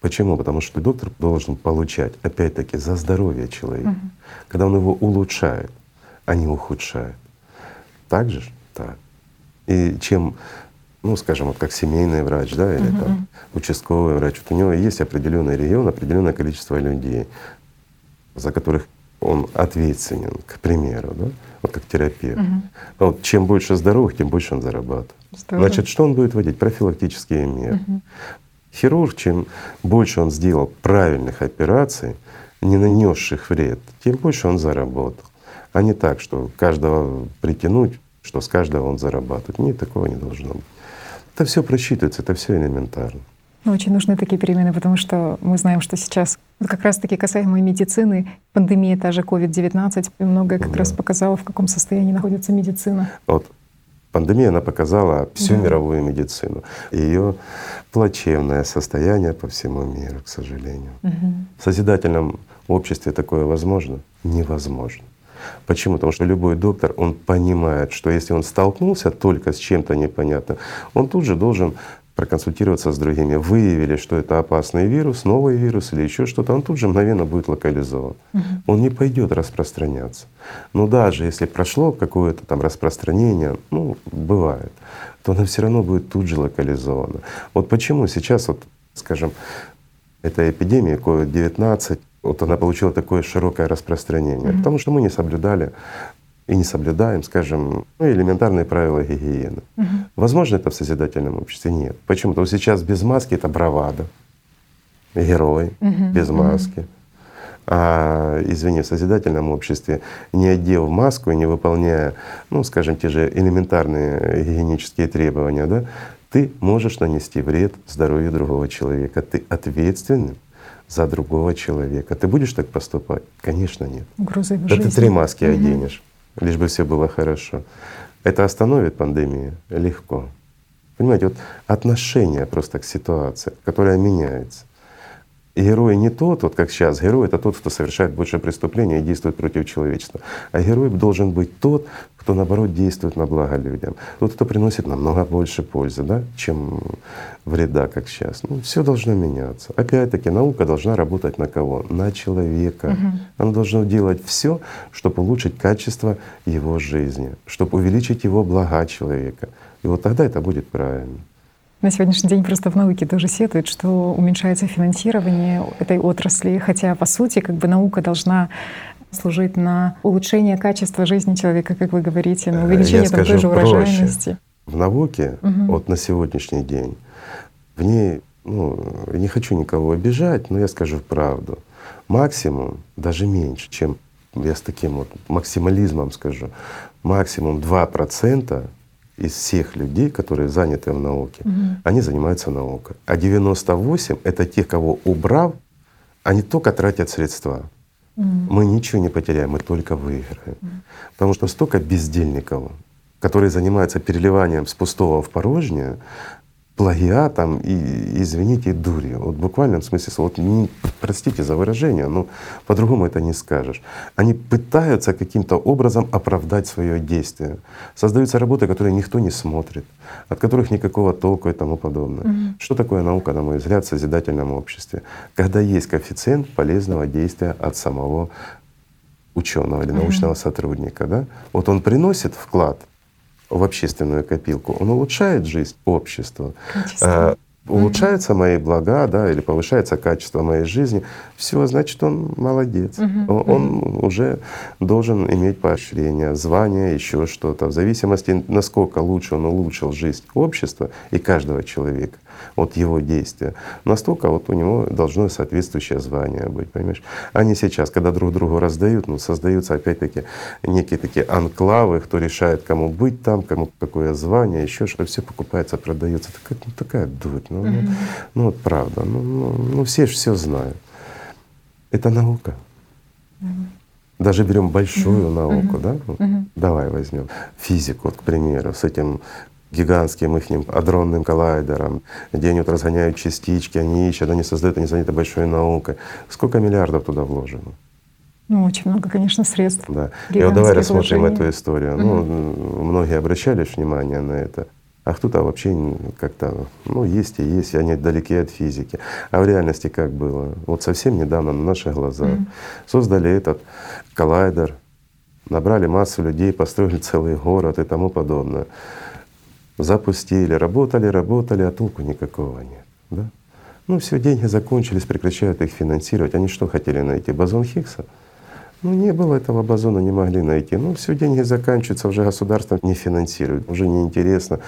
Почему? Потому что доктор должен получать, опять-таки, за здоровье человека, угу. когда он его улучшает, а не ухудшает. Так же? Так. И чем ну, скажем, вот как семейный врач, да, или uh там участковый врач, вот у него есть определенный регион, определенное количество людей, за которых он ответственен, к примеру, да? вот как терапевт. Угу. Вот чем больше здоровых, тем больше он зарабатывает. Здорово. Значит, что он будет вводить? Профилактические меры. Угу. Хирург, чем больше он сделал правильных операций, не нанесших вред, тем больше он заработал. А не так, что каждого притянуть, что с каждого он зарабатывает. Нет, такого не должно быть. Это все просчитывается, это все элементарно. Ну, очень нужны такие перемены, потому что мы знаем, что сейчас как раз-таки касаемо медицины, пандемия, та же COVID-19, многое как да. раз показала, в каком состоянии находится медицина. Вот Пандемия, она показала всю да. мировую медицину, ее плачевное состояние по всему миру, к сожалению. Угу. В созидательном обществе такое возможно? Невозможно. Почему? Потому что любой доктор, он понимает, что если он столкнулся только с чем-то непонятным, он тут же должен проконсультироваться с другими, выявили, что это опасный вирус, новый вирус или еще что-то, он тут же мгновенно будет локализован. Угу. Он не пойдет распространяться. Но даже если прошло какое-то там распространение, ну, бывает, то оно все равно будет тут же локализовано. Вот почему сейчас, вот, скажем, эта эпидемия COVID-19, вот она получила такое широкое распространение, mm потому что мы не соблюдали и не соблюдаем, скажем, ну, элементарные правила гигиены. Угу. Возможно это в созидательном обществе? Нет. Почему? Потому что сейчас без маски это бравада, герой угу. без маски. А, извини, в созидательном обществе, не одев маску и не выполняя, ну, скажем, те же элементарные гигиенические требования, да, ты можешь нанести вред здоровью другого человека. Ты ответственный за другого человека. Ты будешь так поступать? Конечно, нет. Угроза да жизни. ты три маски угу. оденешь лишь бы все было хорошо. Это остановит пандемию? Легко. Понимаете, вот отношение просто к ситуации, которая меняется. Герой не тот, вот как сейчас, герой это тот, кто совершает больше преступлений и действует против человечества. А герой должен быть тот, кто наоборот действует на благо людям. Тот, кто приносит намного больше пользы, да, чем вреда, как сейчас. Ну, все должно меняться. Опять-таки наука должна работать на кого? На человека. Угу. Она должна делать все, чтобы улучшить качество его жизни, чтобы увеличить его блага человека. И вот тогда это будет правильно. На сегодняшний день просто в науке тоже сетуют, что уменьшается финансирование этой отрасли, хотя по сути как бы наука должна служить на улучшение качества жизни человека, как вы говорите, на увеличение там, той же урожайности. В науке угу. вот на сегодняшний день в ней, ну, не хочу никого обижать, но я скажу правду. Максимум, даже меньше, чем я с таким вот максимализмом скажу, максимум 2% из всех людей, которые заняты в науке, угу. они занимаются наукой. А 98 — это те, кого убрав, они только тратят средства. Угу. Мы ничего не потеряем, мы только выиграем. Угу. Потому что столько бездельников, которые занимаются переливанием с пустого в порожнее, плагиатом и, извините, дурью. Вот в буквальном смысле слова. Вот не, простите за выражение, но по-другому это не скажешь. Они пытаются каким-то образом оправдать свое действие. Создаются работы, которые никто не смотрит, от которых никакого толку и тому подобное. Угу. Что такое наука, на мой взгляд, в созидательном обществе? Когда есть коэффициент полезного действия от самого ученого или научного угу. сотрудника. Да? Вот он приносит вклад в общественную копилку, он улучшает жизнь общества, э, улучшаются угу. мои блага, да, или повышается качество моей жизни, все, значит, он молодец. Угу. Он, он уже должен иметь поощрение, звание, еще что-то, в зависимости, насколько лучше он улучшил жизнь общества и каждого человека от его действия, настолько вот у него должно соответствующее звание быть, понимаешь? А не сейчас, когда друг другу раздают, ну, создаются опять-таки некие такие анклавы, кто решает, кому быть там, кому какое звание, еще что, все покупается, продается. Такая, ну, такая дурь, ну, mm-hmm. ну, ну вот правда, ну, ну, ну все же все знают. Это наука. Mm-hmm. Даже берем большую mm-hmm. науку, mm-hmm. да? Mm-hmm. Давай возьмем физику, вот, к примеру, с этим гигантским их адронным коллайдером, где они вот разгоняют частички, они ищут, они создают, они заняты большой наукой. Сколько миллиардов туда вложено? Ну, очень много, конечно, средств. Да. И вот давай рассмотрим вложения. эту историю. Угу. Ну, многие обращали внимание на это, а кто-то вообще как-то, ну, есть и есть, и они далеки от физики. А в реальности как было? Вот совсем недавно на наших глазах угу. создали этот коллайдер, набрали массу людей, *laughs* построили целый город и тому подобное запустили, работали, работали, а толку никакого нет. Да? Ну все, деньги закончились, прекращают их финансировать. Они что хотели найти? Бозон Хиггса? Ну, не было этого бозона, не могли найти. Ну, все, деньги заканчиваются, уже государство не финансирует, уже неинтересно.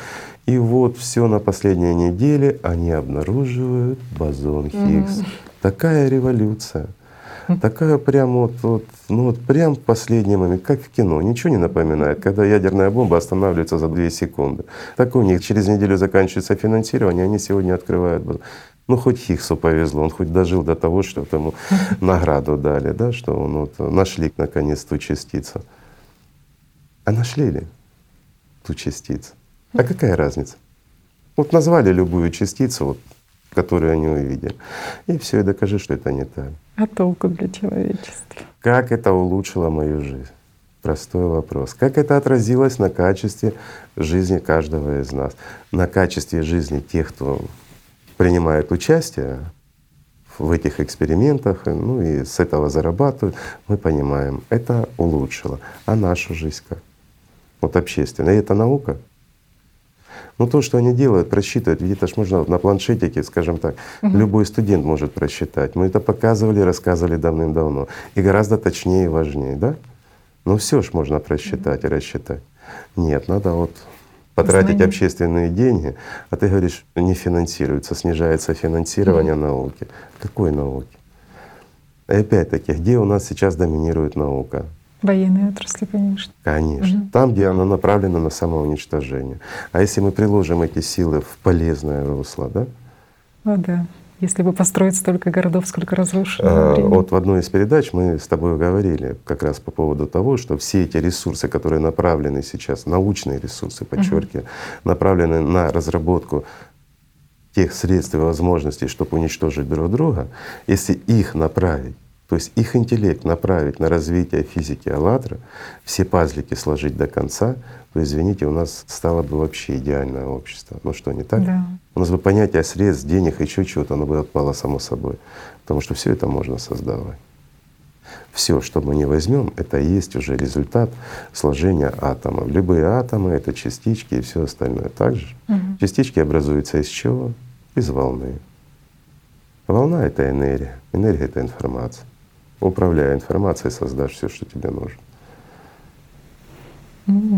И вот все на последней неделе они обнаруживают бозон Хиггс. Угу. Такая революция. Такая прям вот, вот, ну вот прям последний момент, как в кино, ничего не напоминает, когда ядерная бомба останавливается за две секунды. Так у них через неделю заканчивается финансирование, они сегодня открывают. Ну хоть Хиггсу повезло, он хоть дожил до того, что ему *laughs* награду дали, да, что он вот нашли наконец ту частицу. А нашли ли ту частицу? А какая разница? Вот назвали любую частицу, вот, которую они увидели, и все, и докажи, что это не так. А толку для человечества? Как это улучшило мою жизнь? Простой вопрос. Как это отразилось на качестве жизни каждого из нас? На качестве жизни тех, кто принимает участие в этих экспериментах, ну и с этого зарабатывают, мы понимаем, это улучшило. А нашу жизнь как? Вот общественная. И это наука? Ну то, что они делают, просчитывают, ведь это ж можно на планшетике, скажем так, угу. любой студент может просчитать. Мы это показывали, рассказывали давным-давно. И гораздо точнее и важнее, да? Ну все ж можно просчитать и рассчитать. Нет, надо вот потратить Знание. общественные деньги, а ты говоришь, не финансируется, снижается финансирование угу. науки. Какой науки? И опять-таки, где у нас сейчас доминирует наука? Военной отрасли, конечно. Конечно. Угу. Там, где она направлена на самоуничтожение. А если мы приложим эти силы в полезное русло, да? О, да. Если бы построить столько городов, сколько разрушено. А, вот в одной из передач мы с тобой говорили как раз по поводу того, что все эти ресурсы, которые направлены сейчас, научные ресурсы, подчеркиваю, угу. направлены на разработку тех средств и возможностей, чтобы уничтожить друг друга, если их направить то есть их интеллект направить на развитие физики «АЛЛАТРА», все пазлики сложить до конца, то, извините, у нас стало бы вообще идеальное общество. Ну что, не так? Да. У нас бы понятие средств, денег, еще чего-то, оно бы отпало само собой. Потому что все это можно создавать. Все, что мы не возьмем, это и есть уже результат сложения атомов. Любые атомы — это частички и все остальное. Также угу. частички образуются из чего? Из волны. Волна — это энергия, энергия — это информация управляя информацией, создашь все, что тебе нужно.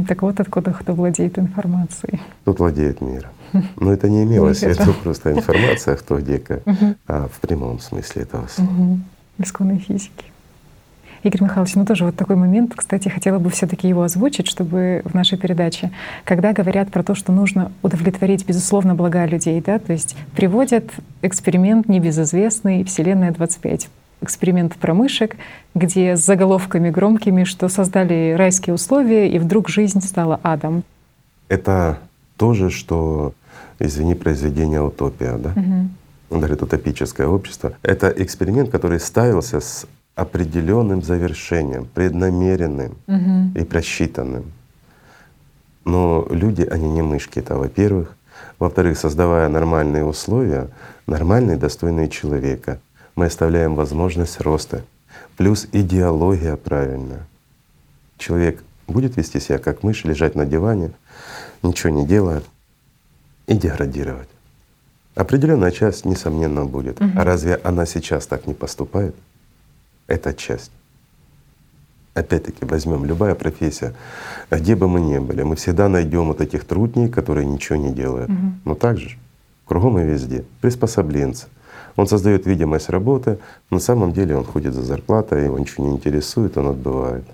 Так вот откуда кто владеет информацией. Тут владеет мир. Но это не имелось в виду просто информация, кто где как, а в прямом смысле этого слова. Исконной физики. Игорь Михайлович, ну тоже вот такой момент, кстати, хотела бы все таки его озвучить, чтобы в нашей передаче, когда говорят про то, что нужно удовлетворить, безусловно, блага людей, да, то есть приводят эксперимент небезызвестный «Вселенная 25» эксперимент про мышек, где с заголовками громкими, что создали райские условия, и вдруг жизнь стала адом. Это тоже, что, извини, произведение «Утопия», да? Угу. Говорит, утопическое общество. Это эксперимент, который ставился с определенным завершением, преднамеренным угу. и просчитанным. Но люди, они не мышки, это во-первых. Во-вторых, создавая нормальные условия, нормальные, достойные человека — мы оставляем возможность роста. Плюс идеология правильная. Человек будет вести себя как мышь, лежать на диване, ничего не делая и деградировать. Определенная часть, несомненно, будет. Угу. А разве она сейчас так не поступает? Это часть. Опять-таки возьмем любая профессия, где бы мы ни были, мы всегда найдем вот этих трудней, которые ничего не делают. Угу. Но так же, кругом и везде, приспособленцы — он создает видимость работы, на самом деле он ходит за зарплатой, его ничего не интересует, он отбывает.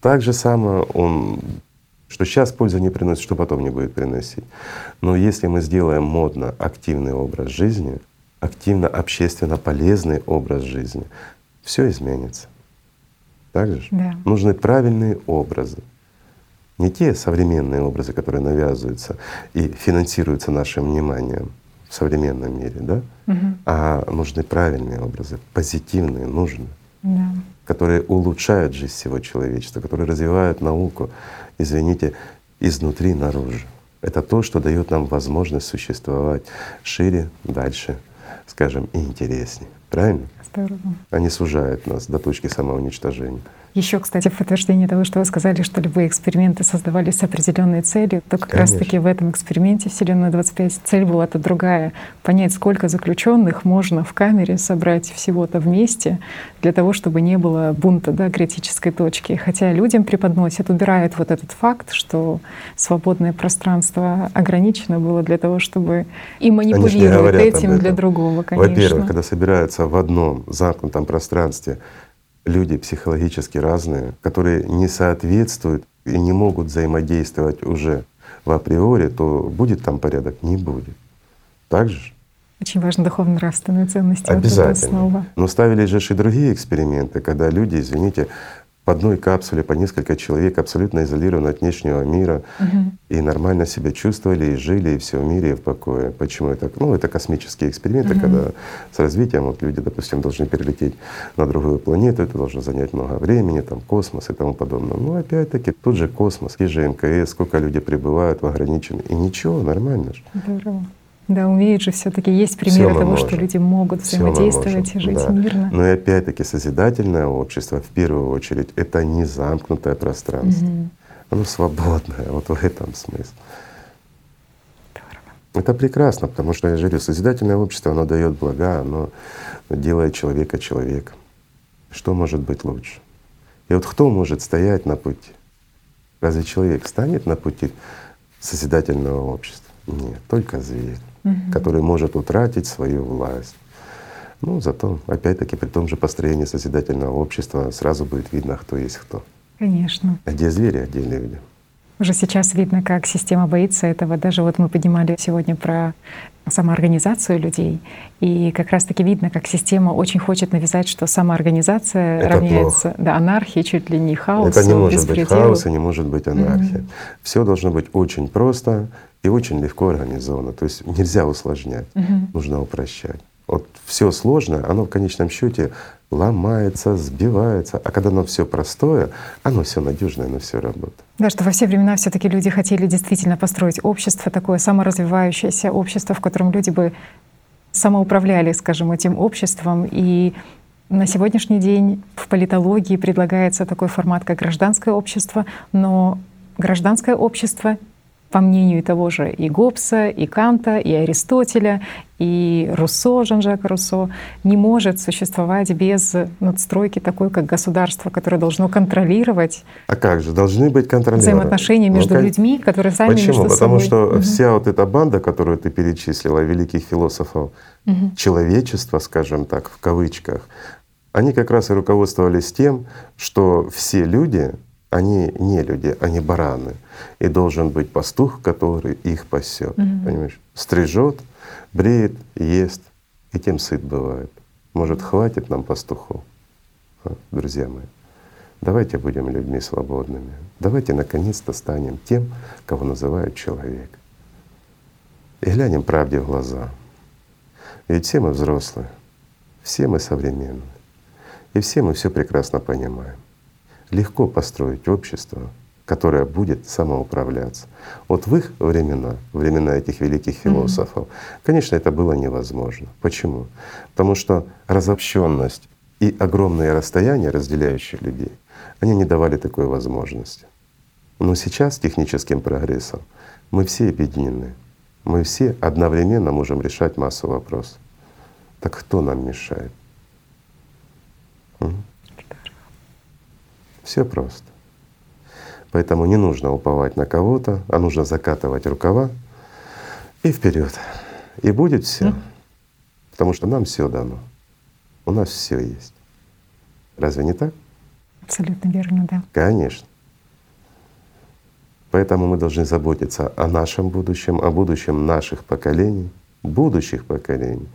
Так же самое он, что сейчас пользы не приносит, что потом не будет приносить. Но если мы сделаем модно активный образ жизни, активно общественно полезный образ жизни, все изменится. Так же? Да. Нужны правильные образы. Не те современные образы, которые навязываются и финансируются нашим вниманием, в современном мире, да? Угу. А нужны правильные образы, позитивные, нужны, да. которые улучшают жизнь всего человечества, которые развивают науку, извините, изнутри наружу. Это то, что дает нам возможность существовать шире, дальше, скажем, и интереснее. Правильно? Здорово. Они сужают нас до точки самоуничтожения. Еще, кстати, в подтверждение того, что вы сказали, что любые эксперименты создавались с определенной целью, то как раз-таки в этом эксперименте Вселенная 25 цель была-то другая — понять, сколько заключенных можно в камере собрать всего-то вместе для того, чтобы не было бунта, да, критической точки. Хотя людям преподносят, убирают вот этот факт, что свободное пространство ограничено было для того, чтобы и манипулировать этим для другого, конечно. Во-первых, когда собираются в одном замкнутом пространстве люди психологически разные, которые не соответствуют и не могут взаимодействовать уже в априори, то будет там порядок? Не будет. Так же? Очень важно духовно-нравственные ценности. Обязательно. Вот Но ставили же и другие эксперименты, когда люди, извините, в одной капсуле по несколько человек абсолютно изолированы от внешнего мира угу. и нормально себя чувствовали и жили и все в мире и в покое. Почему это? Ну, это космические эксперименты, угу. когда с развитием вот люди, допустим, должны перелететь на другую планету, это должно занять много времени, там космос и тому подобное. Ну, опять-таки, тут же космос, есть же МКС, сколько люди прибывают в ограниченном, и ничего, нормально же. Здорово. Да, умеют же все-таки есть примеры того, можем. что люди могут взаимодействовать и жить да. мирно. Но и опять-таки созидательное общество в первую очередь это не замкнутое пространство. Угу. Оно свободное, вот в этом смысле. Это прекрасно, потому что я же говорю, созидательное общество, оно дает блага, оно делает человека человеком. Что может быть лучше? И вот кто может стоять на пути? Разве человек станет на пути созидательного общества? Нет, только зверь угу. который может утратить свою власть. Ну, зато, опять-таки, при том же построении созидательного общества сразу будет видно, кто есть кто. Конечно. А где звери, а где люди. Уже сейчас видно, как система боится этого. Даже вот мы поднимали сегодня про самоорганизацию людей, и как раз-таки видно, как система очень хочет навязать, что самоорганизация это равняется да, анархии, чуть ли не хаосу. Это не может быть хаос и не может быть анархия. Mm-hmm. Все должно быть очень просто и очень легко организовано. То есть нельзя усложнять, mm-hmm. нужно упрощать. Вот все сложное, оно в конечном счете ломается, сбивается. А когда оно все простое, оно все надежное, оно все работает. Да, что во все времена все-таки люди хотели действительно построить общество, такое саморазвивающееся общество, в котором люди бы самоуправляли, скажем, этим обществом. И на сегодняшний день в политологии предлагается такой формат, как гражданское общество, но гражданское общество по мнению того же и Гоббса, и Канта, и Аристотеля, и Руссо, Жан-Жак Руссо, не может существовать без надстройки такой, как государство, которое должно контролировать. А как же? Должны быть контролеры. Взаимоотношения ну, между ну, как... людьми, которые сами Почему? между Потому собой. что угу. вся вот эта банда, которую ты перечислила, великих философов, угу. человечества, скажем так, в кавычках, они как раз и руководствовались тем, что все люди они не люди, они бараны. И должен быть пастух, который их пасет. Mm-hmm. Понимаешь? Стрижет, бреет, ест, и тем сыт бывает. Может, хватит нам пастухов, а, друзья мои? Давайте будем людьми свободными. Давайте наконец-то станем тем, кого называют человек. И глянем правде в глаза. Ведь все мы взрослые, все мы современные, и все мы все прекрасно понимаем легко построить общество, которое будет самоуправляться. Вот в их времена, времена этих великих философов, mm-hmm. конечно, это было невозможно. Почему? Потому что разобщенность и огромные расстояния, разделяющие людей, они не давали такой возможности. Но сейчас техническим прогрессом мы все объединены. Мы все одновременно можем решать массу вопросов. Так кто нам мешает? Все просто. Поэтому не нужно уповать на кого-то, а нужно закатывать рукава и вперед. И будет все. Потому что нам все дано. У нас все есть. Разве не так? Абсолютно верно, да. Конечно. Поэтому мы должны заботиться о нашем будущем, о будущем наших поколений, будущих поколений.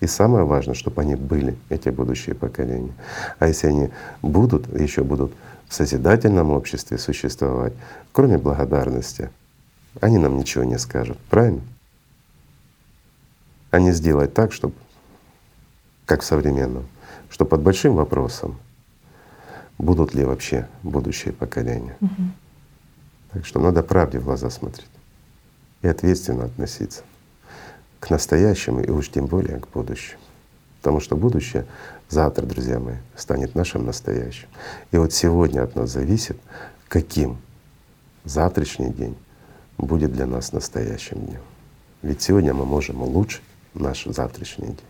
И самое важное, чтобы они были, эти будущие поколения. А если они будут, еще будут в созидательном обществе существовать, кроме благодарности, они нам ничего не скажут. Правильно? Они сделают так, чтобы, как в современном, что под большим вопросом, будут ли вообще будущие поколения. Угу. Так что надо правде в глаза смотреть и ответственно относиться к настоящему и уж тем более к будущему. Потому что будущее завтра, друзья мои, станет нашим настоящим. И вот сегодня от нас зависит, каким завтрашний день будет для нас настоящим днем. Ведь сегодня мы можем улучшить наш завтрашний день.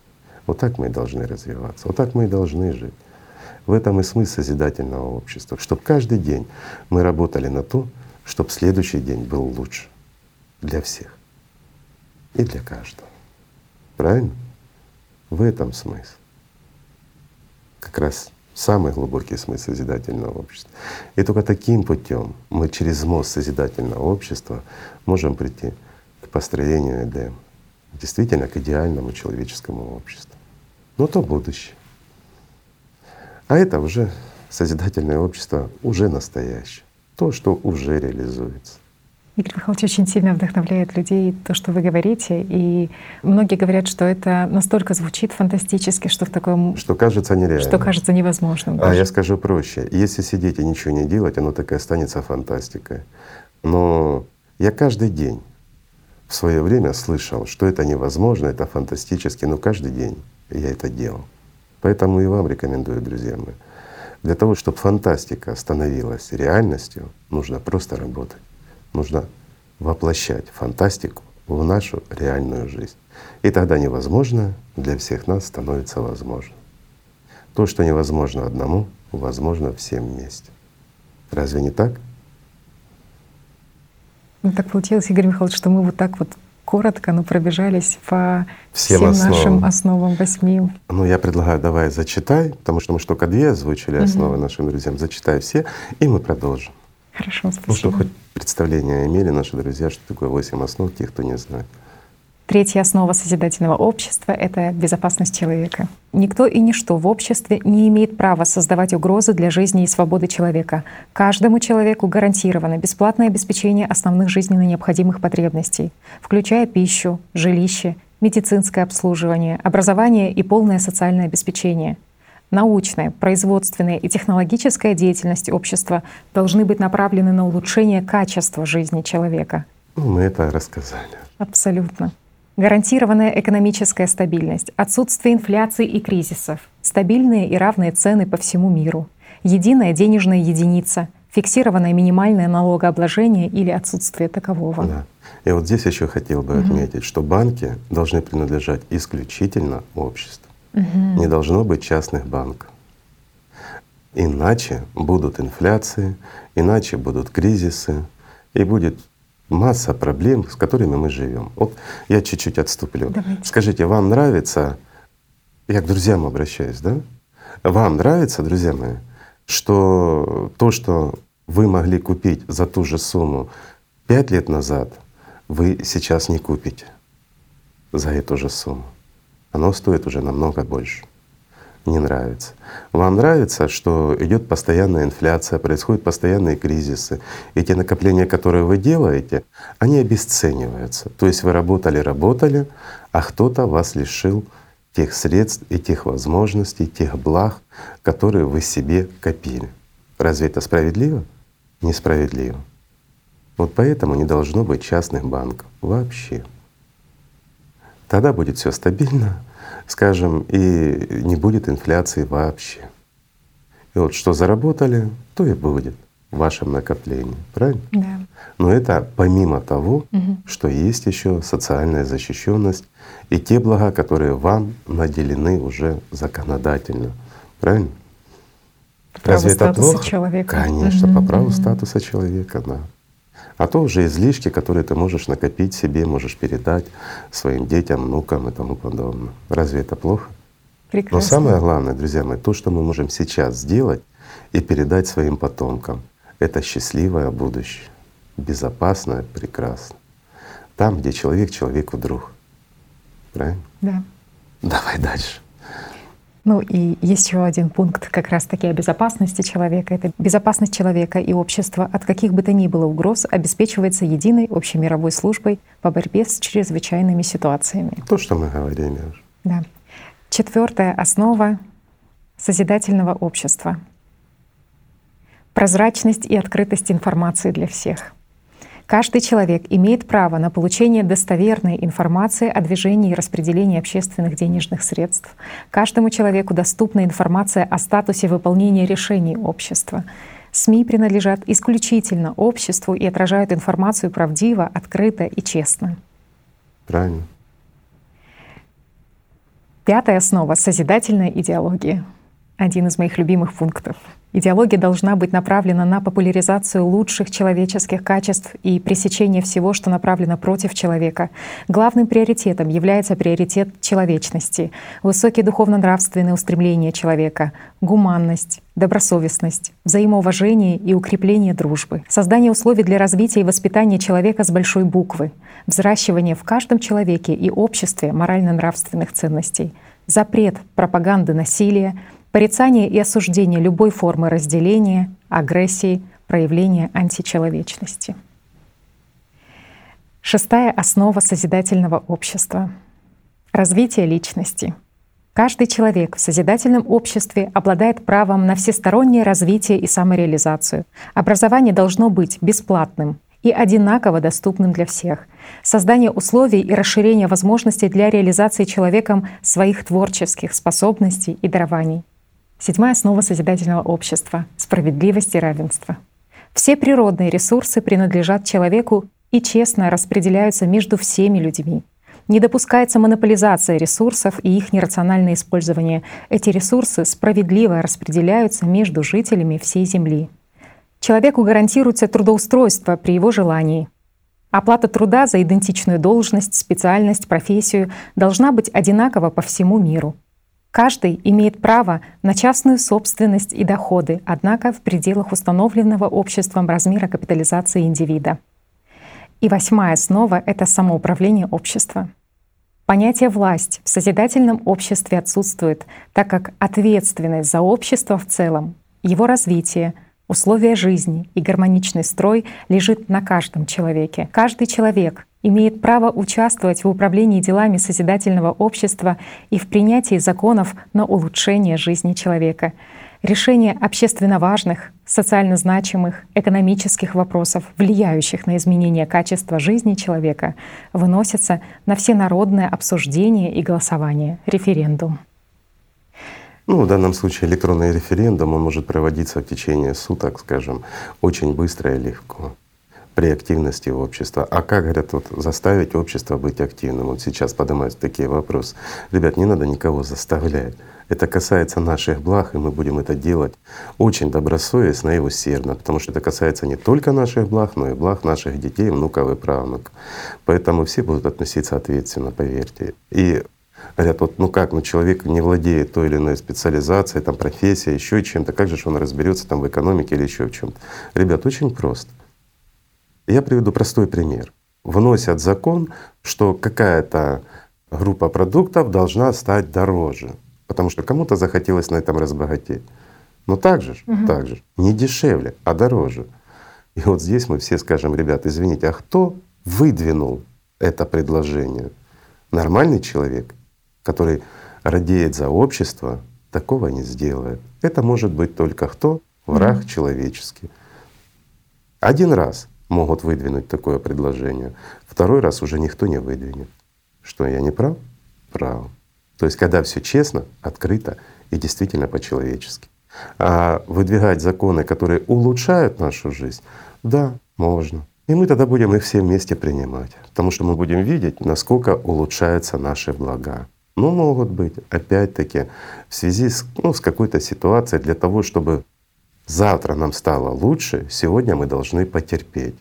Вот так мы и должны развиваться, вот так мы и должны жить. В этом и смысл созидательного общества, чтобы каждый день мы работали на то, чтобы следующий день был лучше для всех и для каждого. Правильно? В этом смысл. Как раз самый глубокий смысл созидательного общества. И только таким путем мы через мост созидательного общества можем прийти к построению Эдема, действительно к идеальному человеческому обществу. Но то будущее. А это уже созидательное общество, уже настоящее, то, что уже реализуется. Игорь Михайлович очень сильно вдохновляет людей то, что вы говорите. И многие говорят, что это настолько звучит фантастически, что в таком… Что кажется нереальным. Что кажется невозможным. Даже. А я скажу проще. Если сидеть и ничего не делать, оно так и останется фантастикой. Но я каждый день в свое время слышал, что это невозможно, это фантастически, но каждый день я это делал. Поэтому и вам рекомендую, друзья мои. Для того, чтобы фантастика становилась реальностью, нужно просто работать. Нужно воплощать фантастику в нашу реальную жизнь. И тогда невозможно для всех нас становится возможным. То, что невозможно одному, возможно всем вместе. Разве не так? Ну так получилось, Игорь Михайлович, что мы вот так вот коротко, но пробежались по всем, всем основам. нашим основам восьми. Ну, я предлагаю, давай зачитай, потому что мы только две озвучили угу. основы нашим друзьям. Зачитай все, и мы продолжим. Хорошо, спасибо. Ну, чтобы хоть представление имели наши друзья, что такое восемь основ, тех, кто не знает. Третья основа созидательного общества — это безопасность человека. Никто и ничто в обществе не имеет права создавать угрозы для жизни и свободы человека. Каждому человеку гарантировано бесплатное обеспечение основных жизненно необходимых потребностей, включая пищу, жилище, медицинское обслуживание, образование и полное социальное обеспечение. Научная, производственная и технологическая деятельность общества должны быть направлены на улучшение качества жизни человека. Мы это рассказали. Абсолютно гарантированная экономическая стабильность, отсутствие инфляции и кризисов, стабильные и равные цены по всему миру, единая денежная единица, фиксированное минимальное налогообложение или отсутствие такового. Да. И вот здесь еще хотел бы угу. отметить, что банки должны принадлежать исключительно обществу. Угу. Не должно быть частных банков. Иначе будут инфляции, иначе будут кризисы, и будет масса проблем, с которыми мы живем. Вот я чуть-чуть отступлю. Давайте. Скажите, вам нравится, я к друзьям обращаюсь, да? Вам нравится, друзья мои, что то, что вы могли купить за ту же сумму пять лет назад, вы сейчас не купите за эту же сумму. Оно стоит уже намного больше не нравится. Вам нравится, что идет постоянная инфляция, происходят постоянные кризисы. И те накопления, которые вы делаете, они обесцениваются. То есть вы работали, работали, а кто-то вас лишил тех средств и тех возможностей, тех благ, которые вы себе копили. Разве это справедливо? Несправедливо. Вот поэтому не должно быть частных банков вообще. Тогда будет все стабильно, скажем, и не будет инфляции вообще. И вот что заработали, то и будет в вашем накоплении, правильно? Да. Но это помимо того, угу. что есть еще социальная защищенность и те блага, которые вам наделены уже законодательно, правильно? По Разве это плохо? человека. Конечно, угу. по праву статуса человека, да. А то уже излишки, которые ты можешь накопить себе, можешь передать своим детям, внукам и тому подобное. Разве это плохо? Прекрасно. Но самое главное, друзья мои, то, что мы можем сейчас сделать и передать своим потомкам, это счастливое будущее, безопасное, прекрасное. Там, где человек человеку друг. Правильно? Да. Давай дальше. Ну и еще один пункт как раз-таки о безопасности человека. Это безопасность человека и общества от каких бы то ни было угроз обеспечивается единой общемировой службой по борьбе с чрезвычайными ситуациями. То, что мы говорили уже. Да. Четвертая основа созидательного общества — прозрачность и открытость информации для всех. Каждый человек имеет право на получение достоверной информации о движении и распределении общественных денежных средств. Каждому человеку доступна информация о статусе выполнения решений общества. СМИ принадлежат исключительно обществу и отражают информацию правдиво, открыто и честно. Правильно. Пятая основа — созидательная идеология. Один из моих любимых пунктов — Идеология должна быть направлена на популяризацию лучших человеческих качеств и пресечение всего, что направлено против человека. Главным приоритетом является приоритет человечности, высокие духовно-нравственные устремления человека, гуманность, добросовестность, взаимоуважение и укрепление дружбы, создание условий для развития и воспитания человека с большой буквы, взращивание в каждом человеке и обществе морально-нравственных ценностей, запрет пропаганды насилия, порицание и осуждение любой формы разделения, агрессии, проявления античеловечности. Шестая основа созидательного общества — развитие личности. Каждый человек в созидательном обществе обладает правом на всестороннее развитие и самореализацию. Образование должно быть бесплатным и одинаково доступным для всех. Создание условий и расширение возможностей для реализации человеком своих творческих способностей и дарований — Седьмая основа созидательного общества — справедливость и равенство. Все природные ресурсы принадлежат человеку и честно распределяются между всеми людьми. Не допускается монополизация ресурсов и их нерациональное использование. Эти ресурсы справедливо распределяются между жителями всей Земли. Человеку гарантируется трудоустройство при его желании. Оплата труда за идентичную должность, специальность, профессию должна быть одинакова по всему миру. Каждый имеет право на частную собственность и доходы, однако в пределах установленного обществом размера капитализации индивида. И восьмая основа — это самоуправление общества. Понятие «власть» в созидательном обществе отсутствует, так как ответственность за общество в целом, его развитие, условия жизни и гармоничный строй лежит на каждом человеке. Каждый человек имеет право участвовать в управлении делами созидательного общества и в принятии законов на улучшение жизни человека. Решение общественно важных, социально значимых, экономических вопросов, влияющих на изменение качества жизни человека, выносятся на всенародное обсуждение и голосование, референдум. Ну, в данном случае электронный референдум, он может проводиться в течение суток, скажем, очень быстро и легко при активности общества. А как, говорят, вот заставить общество быть активным? Вот сейчас поднимаются такие вопросы. Ребят, не надо никого заставлять. Это касается наших благ, и мы будем это делать очень добросовестно и усердно, потому что это касается не только наших благ, но и благ наших детей, внуков и правнуков. Поэтому все будут относиться ответственно, поверьте. И говорят, вот ну как, ну человек не владеет той или иной специализацией, там профессией, еще чем-то, как же он разберется там в экономике или еще в чем-то. Ребят, очень просто. Я приведу простой пример. Вносят закон, что какая-то группа продуктов должна стать дороже, потому что кому-то захотелось на этом разбогатеть. Но так же, угу. так же, не дешевле, а дороже. И вот здесь мы все скажем, ребят, извините, а кто выдвинул это предложение? Нормальный человек, который радеет за общество, такого не сделает. Это может быть только кто? Враг mm человеческий. Один раз могут выдвинуть такое предложение. Второй раз уже никто не выдвинет. Что, я не прав? Прав. То есть когда все честно, открыто и действительно по-человечески. А выдвигать законы, которые улучшают нашу жизнь, да, можно. И мы тогда будем их все вместе принимать, потому что мы будем видеть, насколько улучшаются наши блага. Но могут быть, опять-таки, в связи с, ну, с какой-то ситуацией для того, чтобы завтра нам стало лучше, сегодня мы должны потерпеть.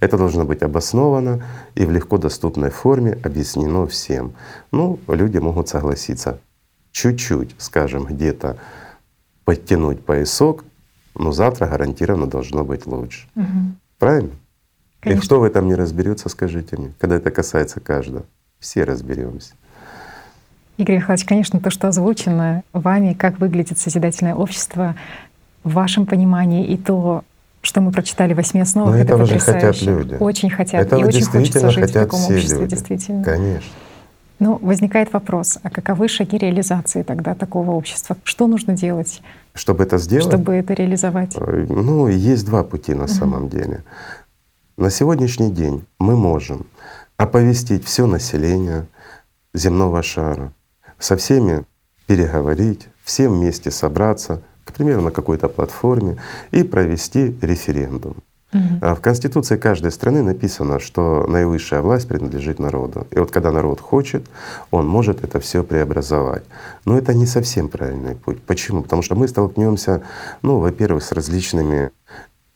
Это должно быть обосновано и в легко доступной форме объяснено всем. Ну, люди могут согласиться чуть-чуть, скажем, где-то подтянуть поясок, но завтра гарантированно должно быть лучше. Угу. Правильно? Конечно. И кто в этом не разберется, скажите мне, когда это касается каждого? Все разберемся. Игорь Михайлович, конечно, то, что озвучено вами, как выглядит созидательное общество, в вашем понимании и то, что мы прочитали в восьми основах, Но это этого же хотят люди. Очень хотят. Этого и очень хочется жить хотят в таком все обществе, люди. действительно. Конечно. Ну, возникает вопрос, а каковы шаги реализации тогда такого общества? Что нужно делать? Чтобы это сделать? Чтобы это реализовать? Ну, есть два пути на самом деле. На сегодняшний день мы можем оповестить все население земного шара, со всеми переговорить, всем вместе собраться, к примеру, на какой-то платформе и провести референдум. Угу. В Конституции каждой страны написано, что наивысшая власть принадлежит народу. И вот когда народ хочет, он может это все преобразовать. Но это не совсем правильный путь. Почему? Потому что мы столкнемся, ну, во-первых, с различными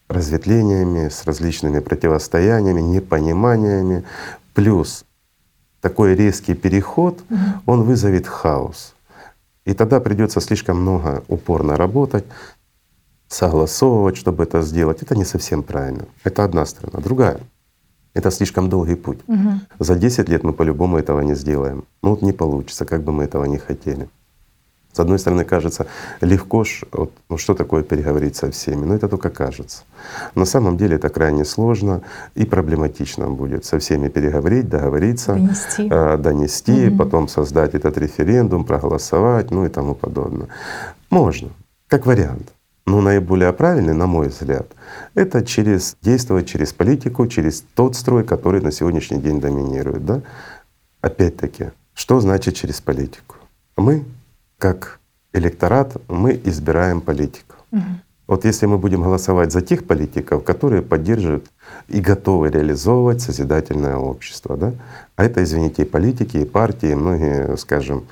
разветвлениями, с различными противостояниями, непониманиями. Плюс такой резкий переход, угу. он вызовет хаос. И тогда придется слишком много упорно работать, согласовывать, чтобы это сделать. Это не совсем правильно. Это одна сторона. Другая — это слишком долгий путь. Угу. За 10 лет мы по-любому этого не сделаем. Ну вот не получится, как бы мы этого не хотели. С одной стороны, кажется, легко ж, вот, ну что такое переговорить со всеми, но это только кажется. На самом деле это крайне сложно и проблематично будет со всеми переговорить, договориться, донести, э, донести угу. потом создать этот референдум, проголосовать, ну и тому подобное. Можно, как вариант. Но наиболее правильный, на мой взгляд, это через действовать через политику, через тот строй, который на сегодняшний день доминирует. Да? Опять-таки, что значит через политику? Мы как электорат мы избираем политику. Угу. Вот если мы будем голосовать за тех политиков, которые поддерживают и готовы реализовывать созидательное общество, да? а это, извините, и политики, и партии, и многие, скажем,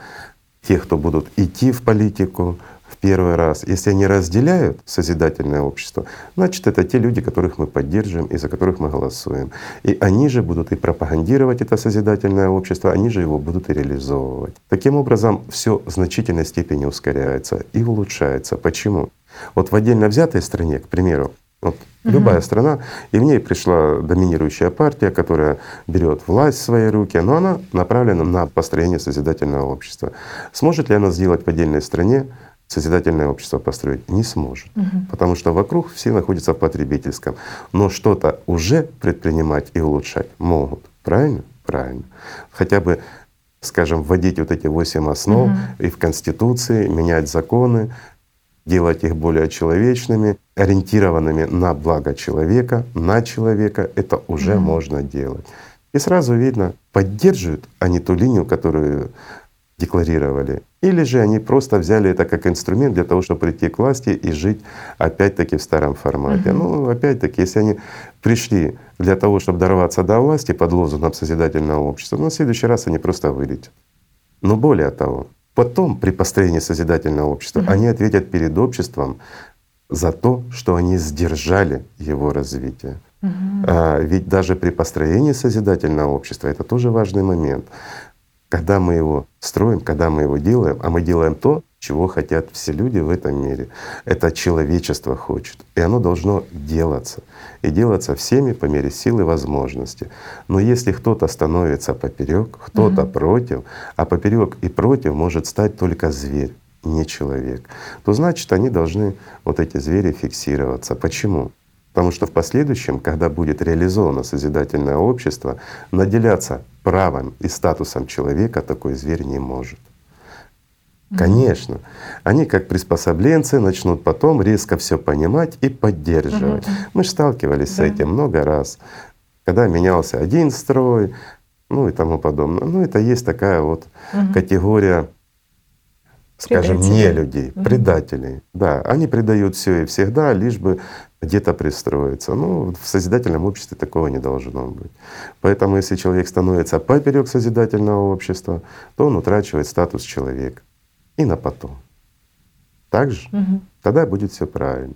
те, кто будут идти в политику, первый раз. Если они разделяют созидательное общество, значит это те люди, которых мы поддерживаем и за которых мы голосуем. И они же будут и пропагандировать это созидательное общество, они же его будут и реализовывать. Таким образом, все в значительной степени ускоряется и улучшается. Почему? Вот в отдельно взятой стране, к примеру, вот угу. любая страна, и в ней пришла доминирующая партия, которая берет власть в свои руки, но она направлена на построение созидательного общества. Сможет ли она сделать в отдельной стране созидательное общество построить не сможет, угу. потому что вокруг все находятся в потребительском. Но что-то уже предпринимать и улучшать могут. Правильно? Правильно. Хотя бы, скажем, вводить вот эти восемь основ угу. и в Конституции, менять законы, делать их более человечными, ориентированными на благо человека, на человека, это уже угу. можно делать. И сразу видно, поддерживают они ту линию, которую декларировали, или же они просто взяли это как инструмент для того, чтобы прийти к власти и жить опять-таки в старом формате. Uh-huh. Ну, опять-таки, если они пришли для того, чтобы дорваться до власти под лозунгом созидательного общества, ну, в следующий раз они просто вылетят. Но более того, потом при построении созидательного общества uh-huh. они ответят перед обществом за то, что они сдержали его развитие. Uh-huh. А, ведь даже при построении созидательного общества это тоже важный момент когда мы его строим, когда мы его делаем, а мы делаем то, чего хотят все люди в этом мире. Это человечество хочет. И оно должно делаться. И делаться всеми по мере силы и возможности. Но если кто-то становится поперек, кто-то угу. против, а поперек и против может стать только зверь, не человек, то значит они должны, вот эти звери, фиксироваться. Почему? Потому что в последующем, когда будет реализовано созидательное общество, наделяться правом и статусом человека такой зверь не может. Конечно, они как приспособленцы начнут потом резко все понимать и поддерживать. Угу. Мы же сталкивались да. с этим много раз, когда менялся один строй, ну и тому подобное. Ну это есть такая вот угу. категория скажем, не людей, угу. предателей. Да, они предают все и всегда, лишь бы где-то пристроиться. Ну, в созидательном обществе такого не должно быть. Поэтому, если человек становится поперек созидательного общества, то он утрачивает статус человека и на потом. Так же? Угу. Тогда будет все правильно.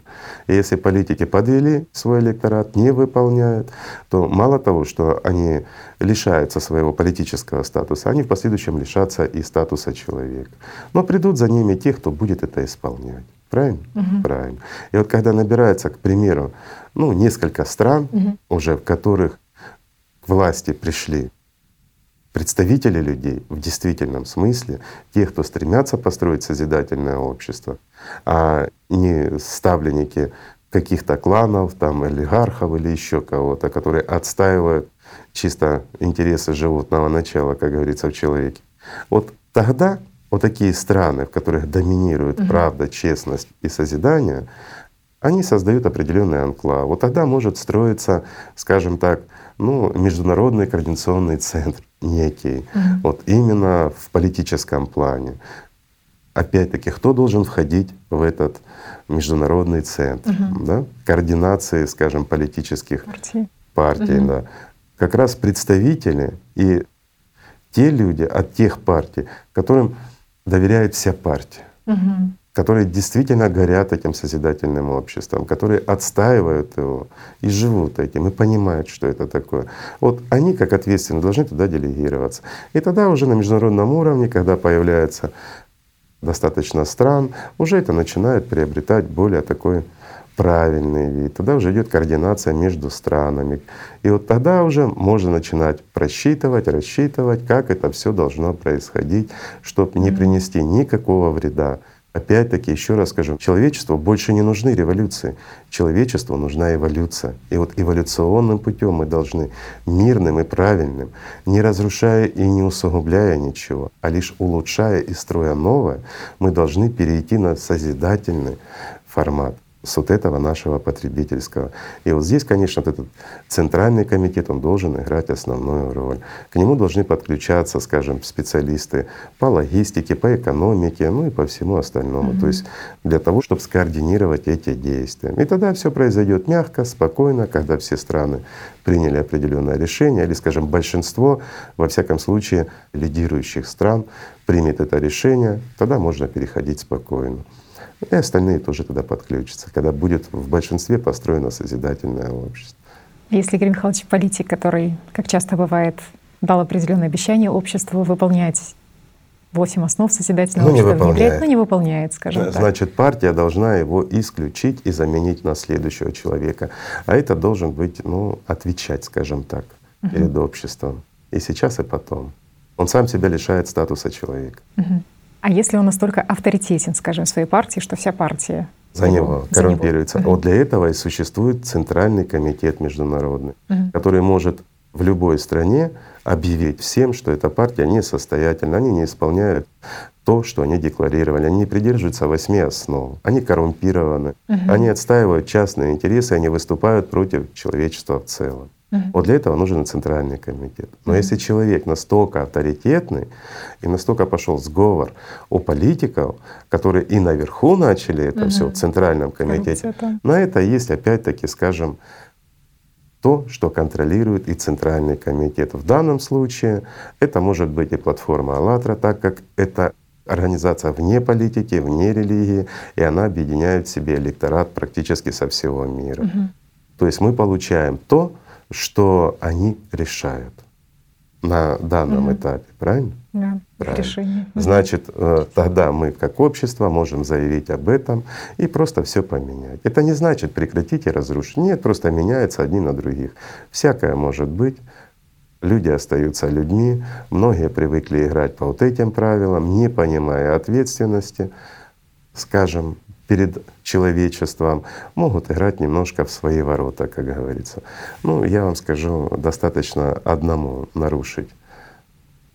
И если политики подвели свой электорат, не выполняют, то мало того, что они лишаются своего политического статуса, они в последующем лишатся и статуса человека. Но придут за ними те, кто будет это исполнять. Правильно? Угу. Правильно. И вот когда набирается, к примеру, ну, несколько стран, угу. уже в которых к власти пришли представители людей в действительном смысле, те, кто стремятся построить созидательное общество, а не ставленники каких-то кланов, там, олигархов или еще кого-то, которые отстаивают чисто интересы животного начала, как говорится, в человеке. Вот тогда вот такие страны, в которых доминирует угу. правда, честность и созидание, они создают определенный анклав. Вот тогда может строиться, скажем так, ну, международный координационный центр некий, угу. вот именно в политическом плане. Опять-таки, кто должен входить в этот международный центр, угу. да? координации, скажем, политических партий, партий угу. да. как раз представители и те люди от тех партий, которым доверяет вся партия. Угу которые действительно горят этим созидательным обществом, которые отстаивают его и живут этим, и понимают, что это такое. Вот они, как ответственные, должны туда делегироваться. И тогда уже на международном уровне, когда появляется достаточно стран, уже это начинает приобретать более такой правильный вид. Тогда уже идет координация между странами. И вот тогда уже можно начинать просчитывать, рассчитывать, как это все должно происходить, чтобы не принести никакого вреда Опять-таки, еще раз скажу, человечеству больше не нужны революции. Человечеству нужна эволюция. И вот эволюционным путем мы должны мирным и правильным, не разрушая и не усугубляя ничего, а лишь улучшая и строя новое, мы должны перейти на созидательный формат с вот этого нашего потребительского. И вот здесь, конечно, вот этот центральный комитет, он должен играть основную роль. К нему должны подключаться, скажем, специалисты по логистике, по экономике, ну и по всему остальному. Mm-hmm. То есть для того, чтобы скоординировать эти действия. И тогда все произойдет мягко, спокойно, когда все страны приняли определенное решение, или, скажем, большинство, во всяком случае, лидирующих стран примет это решение, тогда можно переходить спокойно. И остальные тоже туда подключатся, когда будет в большинстве построено созидательное общество. Если Игорь Михайлович политик, который, как часто бывает, дал определенное обещание обществу выполнять восемь основ созидательного ну, общества внедряет, но не выполняет, скажем Значит, так. Значит, партия должна его исключить и заменить на следующего человека. А это должен быть, ну, отвечать, скажем так, угу. перед обществом. И сейчас, и потом. Он сам себя лишает статуса человека. Угу. А если он настолько авторитетен, скажем, в своей партии, что вся партия за него за коррумпируется. Него. Вот для этого и существует Центральный комитет международный, угу. который может в любой стране объявить всем, что эта партия несостоятельна, они не исполняют то, что они декларировали. Они не придерживаются восьми основ. Они коррумпированы, угу. они отстаивают частные интересы, они выступают против человечества в целом. Вот для этого нужен центральный комитет. Но если человек настолько авторитетный и настолько пошел сговор у политиков, которые и наверху начали это все в центральном комитете, на это есть опять-таки, скажем, то, что контролирует и Центральный комитет. В данном случае это может быть и платформа «АЛЛАТРА», так как это организация вне политики, вне религии, и она объединяет в себе электорат практически со всего мира. Угу. То есть мы получаем то, что они решают на данном угу. этапе, правильно? Да, правильно. решение. Значит, э, тогда мы как общество можем заявить об этом и просто все поменять. Это не значит прекратить и разрушить. Нет, просто меняется одни на других. Всякое может быть. Люди остаются людьми, многие привыкли играть по вот этим правилам, не понимая ответственности, скажем, перед человечеством, могут играть немножко в свои ворота, как говорится. Ну, я вам скажу, достаточно одному нарушить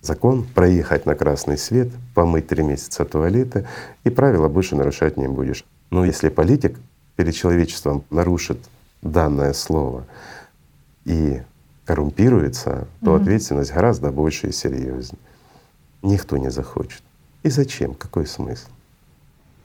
закон, проехать на красный свет, помыть три месяца туалеты, и правила больше нарушать не будешь. Но если политик перед человечеством нарушит данное слово и коррумпируется, то mm-hmm. ответственность гораздо больше и серьезнее. Никто не захочет. И зачем? Какой смысл?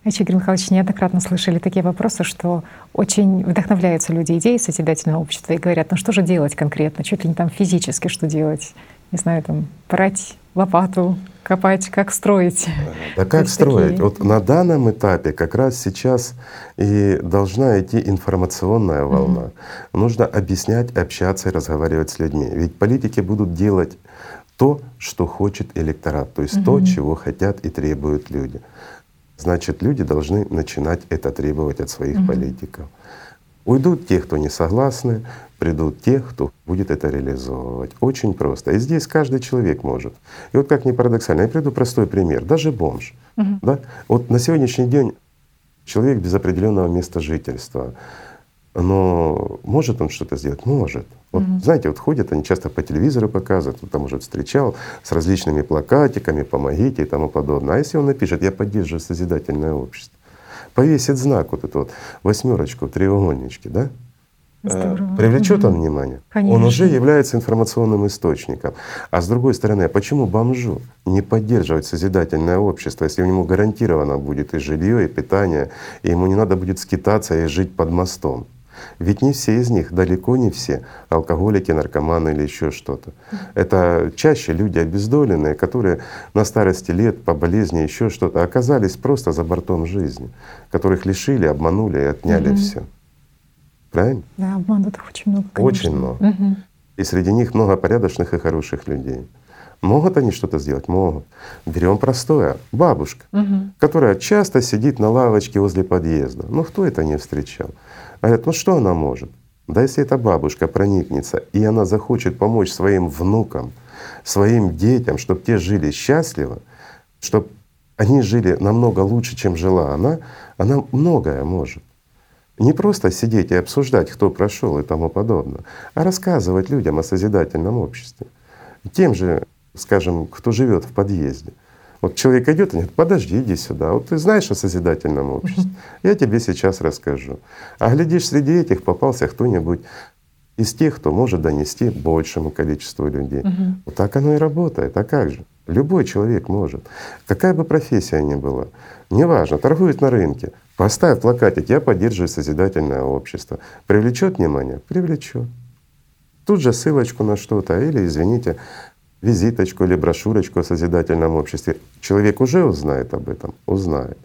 Игорь Михайлович, неоднократно слышали такие вопросы, что очень вдохновляются люди идеей созидательного общества и говорят, ну что же делать конкретно, чуть ли не там физически что делать, не знаю, там брать лопату, копать, как строить. Да *laughs* как строить? Такие... Вот на данном этапе как раз сейчас и должна идти информационная волна. Mm-hmm. Нужно объяснять, общаться и разговаривать с людьми. Ведь политики будут делать то, что хочет электорат, то есть mm-hmm. то, чего хотят и требуют люди. Значит, люди должны начинать это требовать от своих угу. политиков. Уйдут те, кто не согласны, придут те, кто будет это реализовывать. Очень просто. И здесь каждый человек может. И вот как ни парадоксально, я приведу простой пример. Даже бомж. Угу. Да? Вот на сегодняшний день человек без определенного места жительства, но может он что-то сделать? Может. Вот угу. знаете, вот ходят, они часто по телевизору показывают, вот там уже встречал с различными плакатиками, помогите и тому подобное. А если он напишет, я поддерживаю созидательное общество, Повесит знак вот эту вот восьмерочку в треугольничке, да? Э, Здорово. Привлечет угу. он внимание? Конечно. Он уже является информационным источником. А с другой стороны, а почему бомжу не поддерживать созидательное общество, если у него гарантированно будет и жилье, и питание, и ему не надо будет скитаться и жить под мостом? Ведь не все из них, далеко не все, алкоголики, наркоманы или еще что-то. Это чаще люди обездоленные, которые на старости лет по болезни еще что-то оказались просто за бортом жизни, которых лишили, обманули и отняли угу. все. Правильно? Да, обманутых очень много. Конечно. Очень много. Угу. И среди них много порядочных и хороших людей. Могут они что-то сделать? Могут. Берем простое. Бабушка, угу. которая часто сидит на лавочке возле подъезда. Ну кто это не встречал? Говорят, ну что она может? Да если эта бабушка проникнется, и она захочет помочь своим внукам, своим детям, чтобы те жили счастливо, чтобы они жили намного лучше, чем жила она, она многое может. Не просто сидеть и обсуждать, кто прошел и тому подобное, а рассказывать людям о созидательном обществе. Тем же, скажем, кто живет в подъезде. Вот человек идет и говорит, подожди, иди сюда. Вот ты знаешь о созидательном обществе, я тебе сейчас расскажу. А глядишь, среди этих попался кто-нибудь из тех, кто может донести большему количеству людей. Угу. Вот так оно и работает. А как же? Любой человек может. Какая бы профессия ни была, неважно, торгует на рынке, поставь плакатик «Я поддерживаю созидательное общество». Привлечет внимание? Привлечет. Тут же ссылочку на что-то или, извините, визиточку или брошюрочку о созидательном обществе. Человек уже узнает об этом, узнает.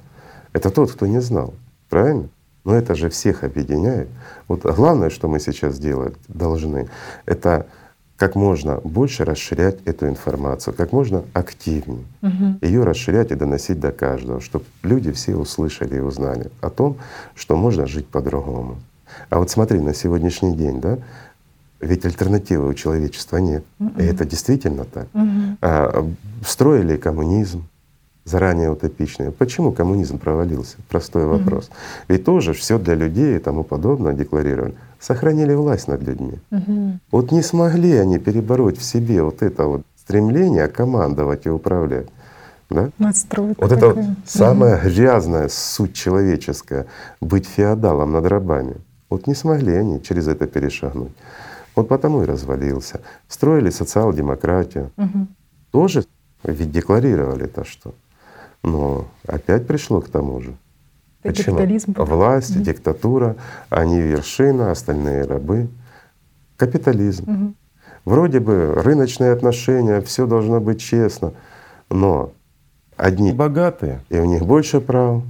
Это тот, кто не знал, правильно? Но это же всех объединяет. Вот главное, что мы сейчас делать должны, это как можно больше расширять эту информацию, как можно активнее угу. ее расширять и доносить до каждого, чтобы люди все услышали и узнали о том, что можно жить по-другому. А вот смотри, на сегодняшний день, да, ведь альтернативы у человечества нет. Mm-mm. И это действительно так. Mm-hmm. А, строили коммунизм, заранее утопичный. Почему коммунизм провалился? Простой вопрос. Mm-hmm. Ведь тоже все для людей и тому подобное декларировали сохранили власть над людьми. Угу. Вот не смогли они перебороть в себе вот это вот стремление командовать и управлять. Да? Надстройка вот это вот самая угу. грязная суть человеческая — быть феодалом над рабами. Вот не смогли они через это перешагнуть. Вот потому и развалился. Строили социал-демократию. Угу. Тоже ведь декларировали то, что. Но опять пришло к тому же. Почему? Капитализм. Власть, угу. диктатура, они вершина, остальные рабы. Капитализм. Угу. Вроде бы рыночные отношения, все должно быть честно, но одни богатые, и у них больше прав,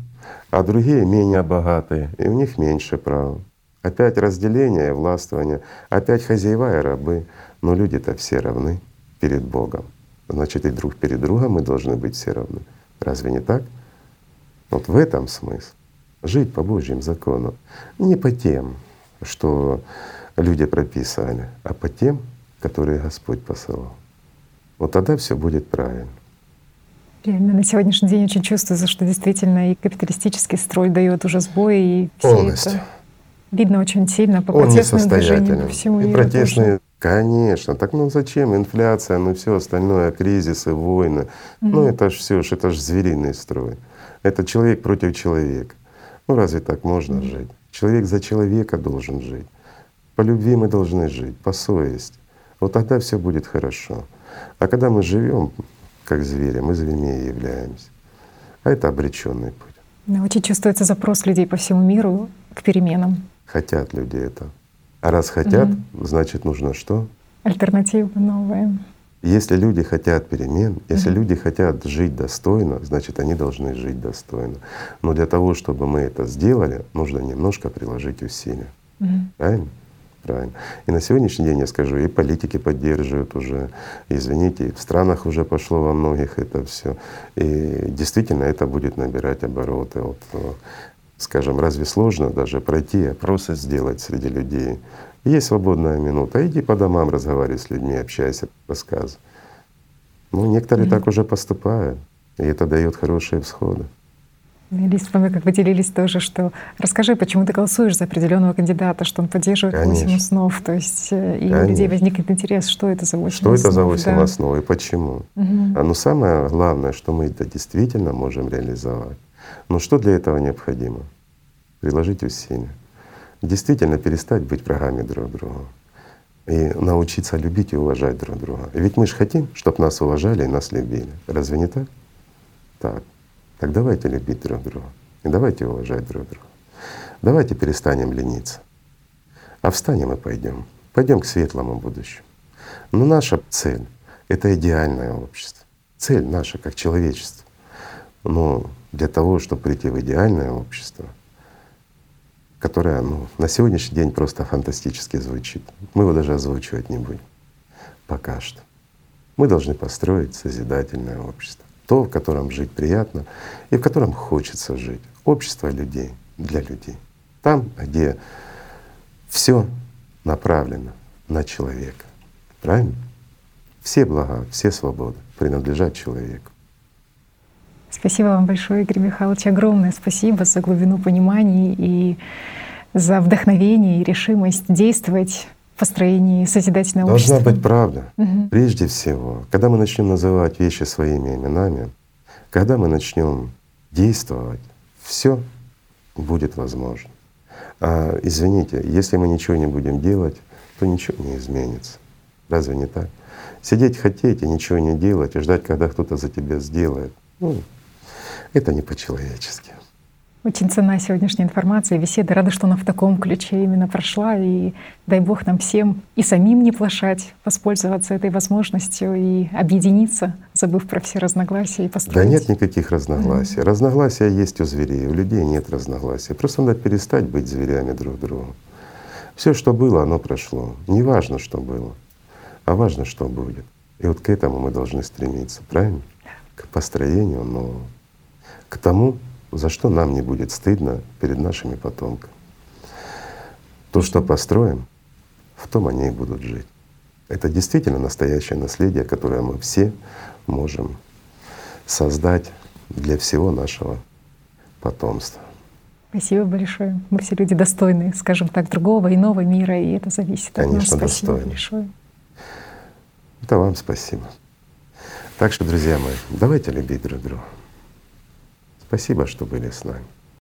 а другие менее богатые, и у них меньше прав. Опять разделение и властвование, опять хозяева и рабы, но люди-то все равны перед Богом. Значит, и друг перед другом мы должны быть все равны. Разве не так? Вот в этом смысл жить по Божьим законам. Не по тем, что люди прописали, а по тем, которые Господь посылал. Вот тогда все будет правильно. Реально, на сегодняшний день очень чувствуется, что действительно и капиталистический строй дает уже сбой, и все Полностью. это видно очень сильно по Он по всему И протестные, тоже. конечно. Так ну зачем? Инфляция, ну все остальное, кризисы, войны. Mm-hmm. Ну это ж все, это ж звериный строй. Это человек против человека. Ну разве так можно жить? Человек за человека должен жить. По любви мы должны жить, по совести. Вот тогда все будет хорошо. А когда мы живем как звери, мы зверьми являемся. А это обреченный путь. Но очень чувствуется запрос людей по всему миру к переменам. Хотят люди это. А раз хотят, угу. значит нужно что? Альтернативы новые. Если люди хотят перемен, если mm-hmm. люди хотят жить достойно, значит они должны жить достойно. Но для того, чтобы мы это сделали, нужно немножко приложить усилия. Mm-hmm. Правильно? Правильно. И на сегодняшний день я скажу, и политики поддерживают уже, извините, и в странах уже пошло во многих это все. И действительно это будет набирать обороты. Вот, э, скажем, разве сложно даже пройти опросы сделать среди людей? Есть свободная минута, иди по домам разговаривай с людьми, общайся, рассказывай. Ну, некоторые mm-hmm. так уже поступают, и это дает хорошие всходы. Или с вами как вы делились тоже, что расскажи, почему ты голосуешь за определенного кандидата, что он поддерживает Конечно. 8 основ. То есть э, и у Конечно. людей возникнет интерес, что это за 8 Что основ. это за 8 да. основ и почему? Мгм. А ну самое главное, что мы это действительно можем реализовать. Но что для этого необходимо? Приложить усилия. Действительно перестать быть врагами друг друга. И научиться любить и уважать друг друга. Ведь мы же хотим, чтобы нас уважали и нас любили. Разве не так? Так. Так давайте любить друг друга. И давайте уважать друг друга. Давайте перестанем лениться. А встанем и пойдем. Пойдем к светлому будущему. Но наша цель — это идеальное общество. Цель наша как человечество. Но для того, чтобы прийти в идеальное общество, которое ну, на сегодняшний день просто фантастически звучит, мы его даже озвучивать не будем пока что. Мы должны построить созидательное общество, то, в котором жить приятно и в котором хочется жить. Общество людей для людей. Там, где все направлено на человека. Правильно? Все блага, все свободы принадлежат человеку. Спасибо вам большое, Игорь Михайлович. Огромное спасибо за глубину понимания и за вдохновение и решимость действовать в построении созидательного Должна общества. быть правда. Мгм. Прежде всего, когда мы начнем называть вещи своими именами, когда мы начнем действовать, все будет возможно. А извините, если мы ничего не будем делать, то ничего не изменится. Разве не так? Сидеть хотеть и ничего не делать, и ждать, когда кто-то за тебя сделает, ну, это не по-человечески. Очень ценна сегодняшняя информация, беседа. Рада, что она в таком ключе именно прошла. И дай Бог нам всем и самим не плашать, воспользоваться этой возможностью и объединиться, забыв про все разногласия и Да построить. нет никаких разногласий. Разногласия есть у зверей, у людей нет разногласий. Просто надо перестать быть зверями друг другу. Все, что было, оно прошло. Не важно, что было, а важно, что будет. И вот к этому мы должны стремиться, правильно? К построению нового. К тому, за что нам не будет стыдно перед нашими потомками. То, что построим, в том они и будут жить. Это действительно настоящее наследие, которое мы все можем создать для всего нашего потомства. Спасибо большое. Мы все люди достойные, скажем так, другого иного мира, и это зависит от нас. Конечно, достойны. большое. Это вам спасибо. Так что, друзья мои, давайте любить друг друга. Спасибо, что были с нами.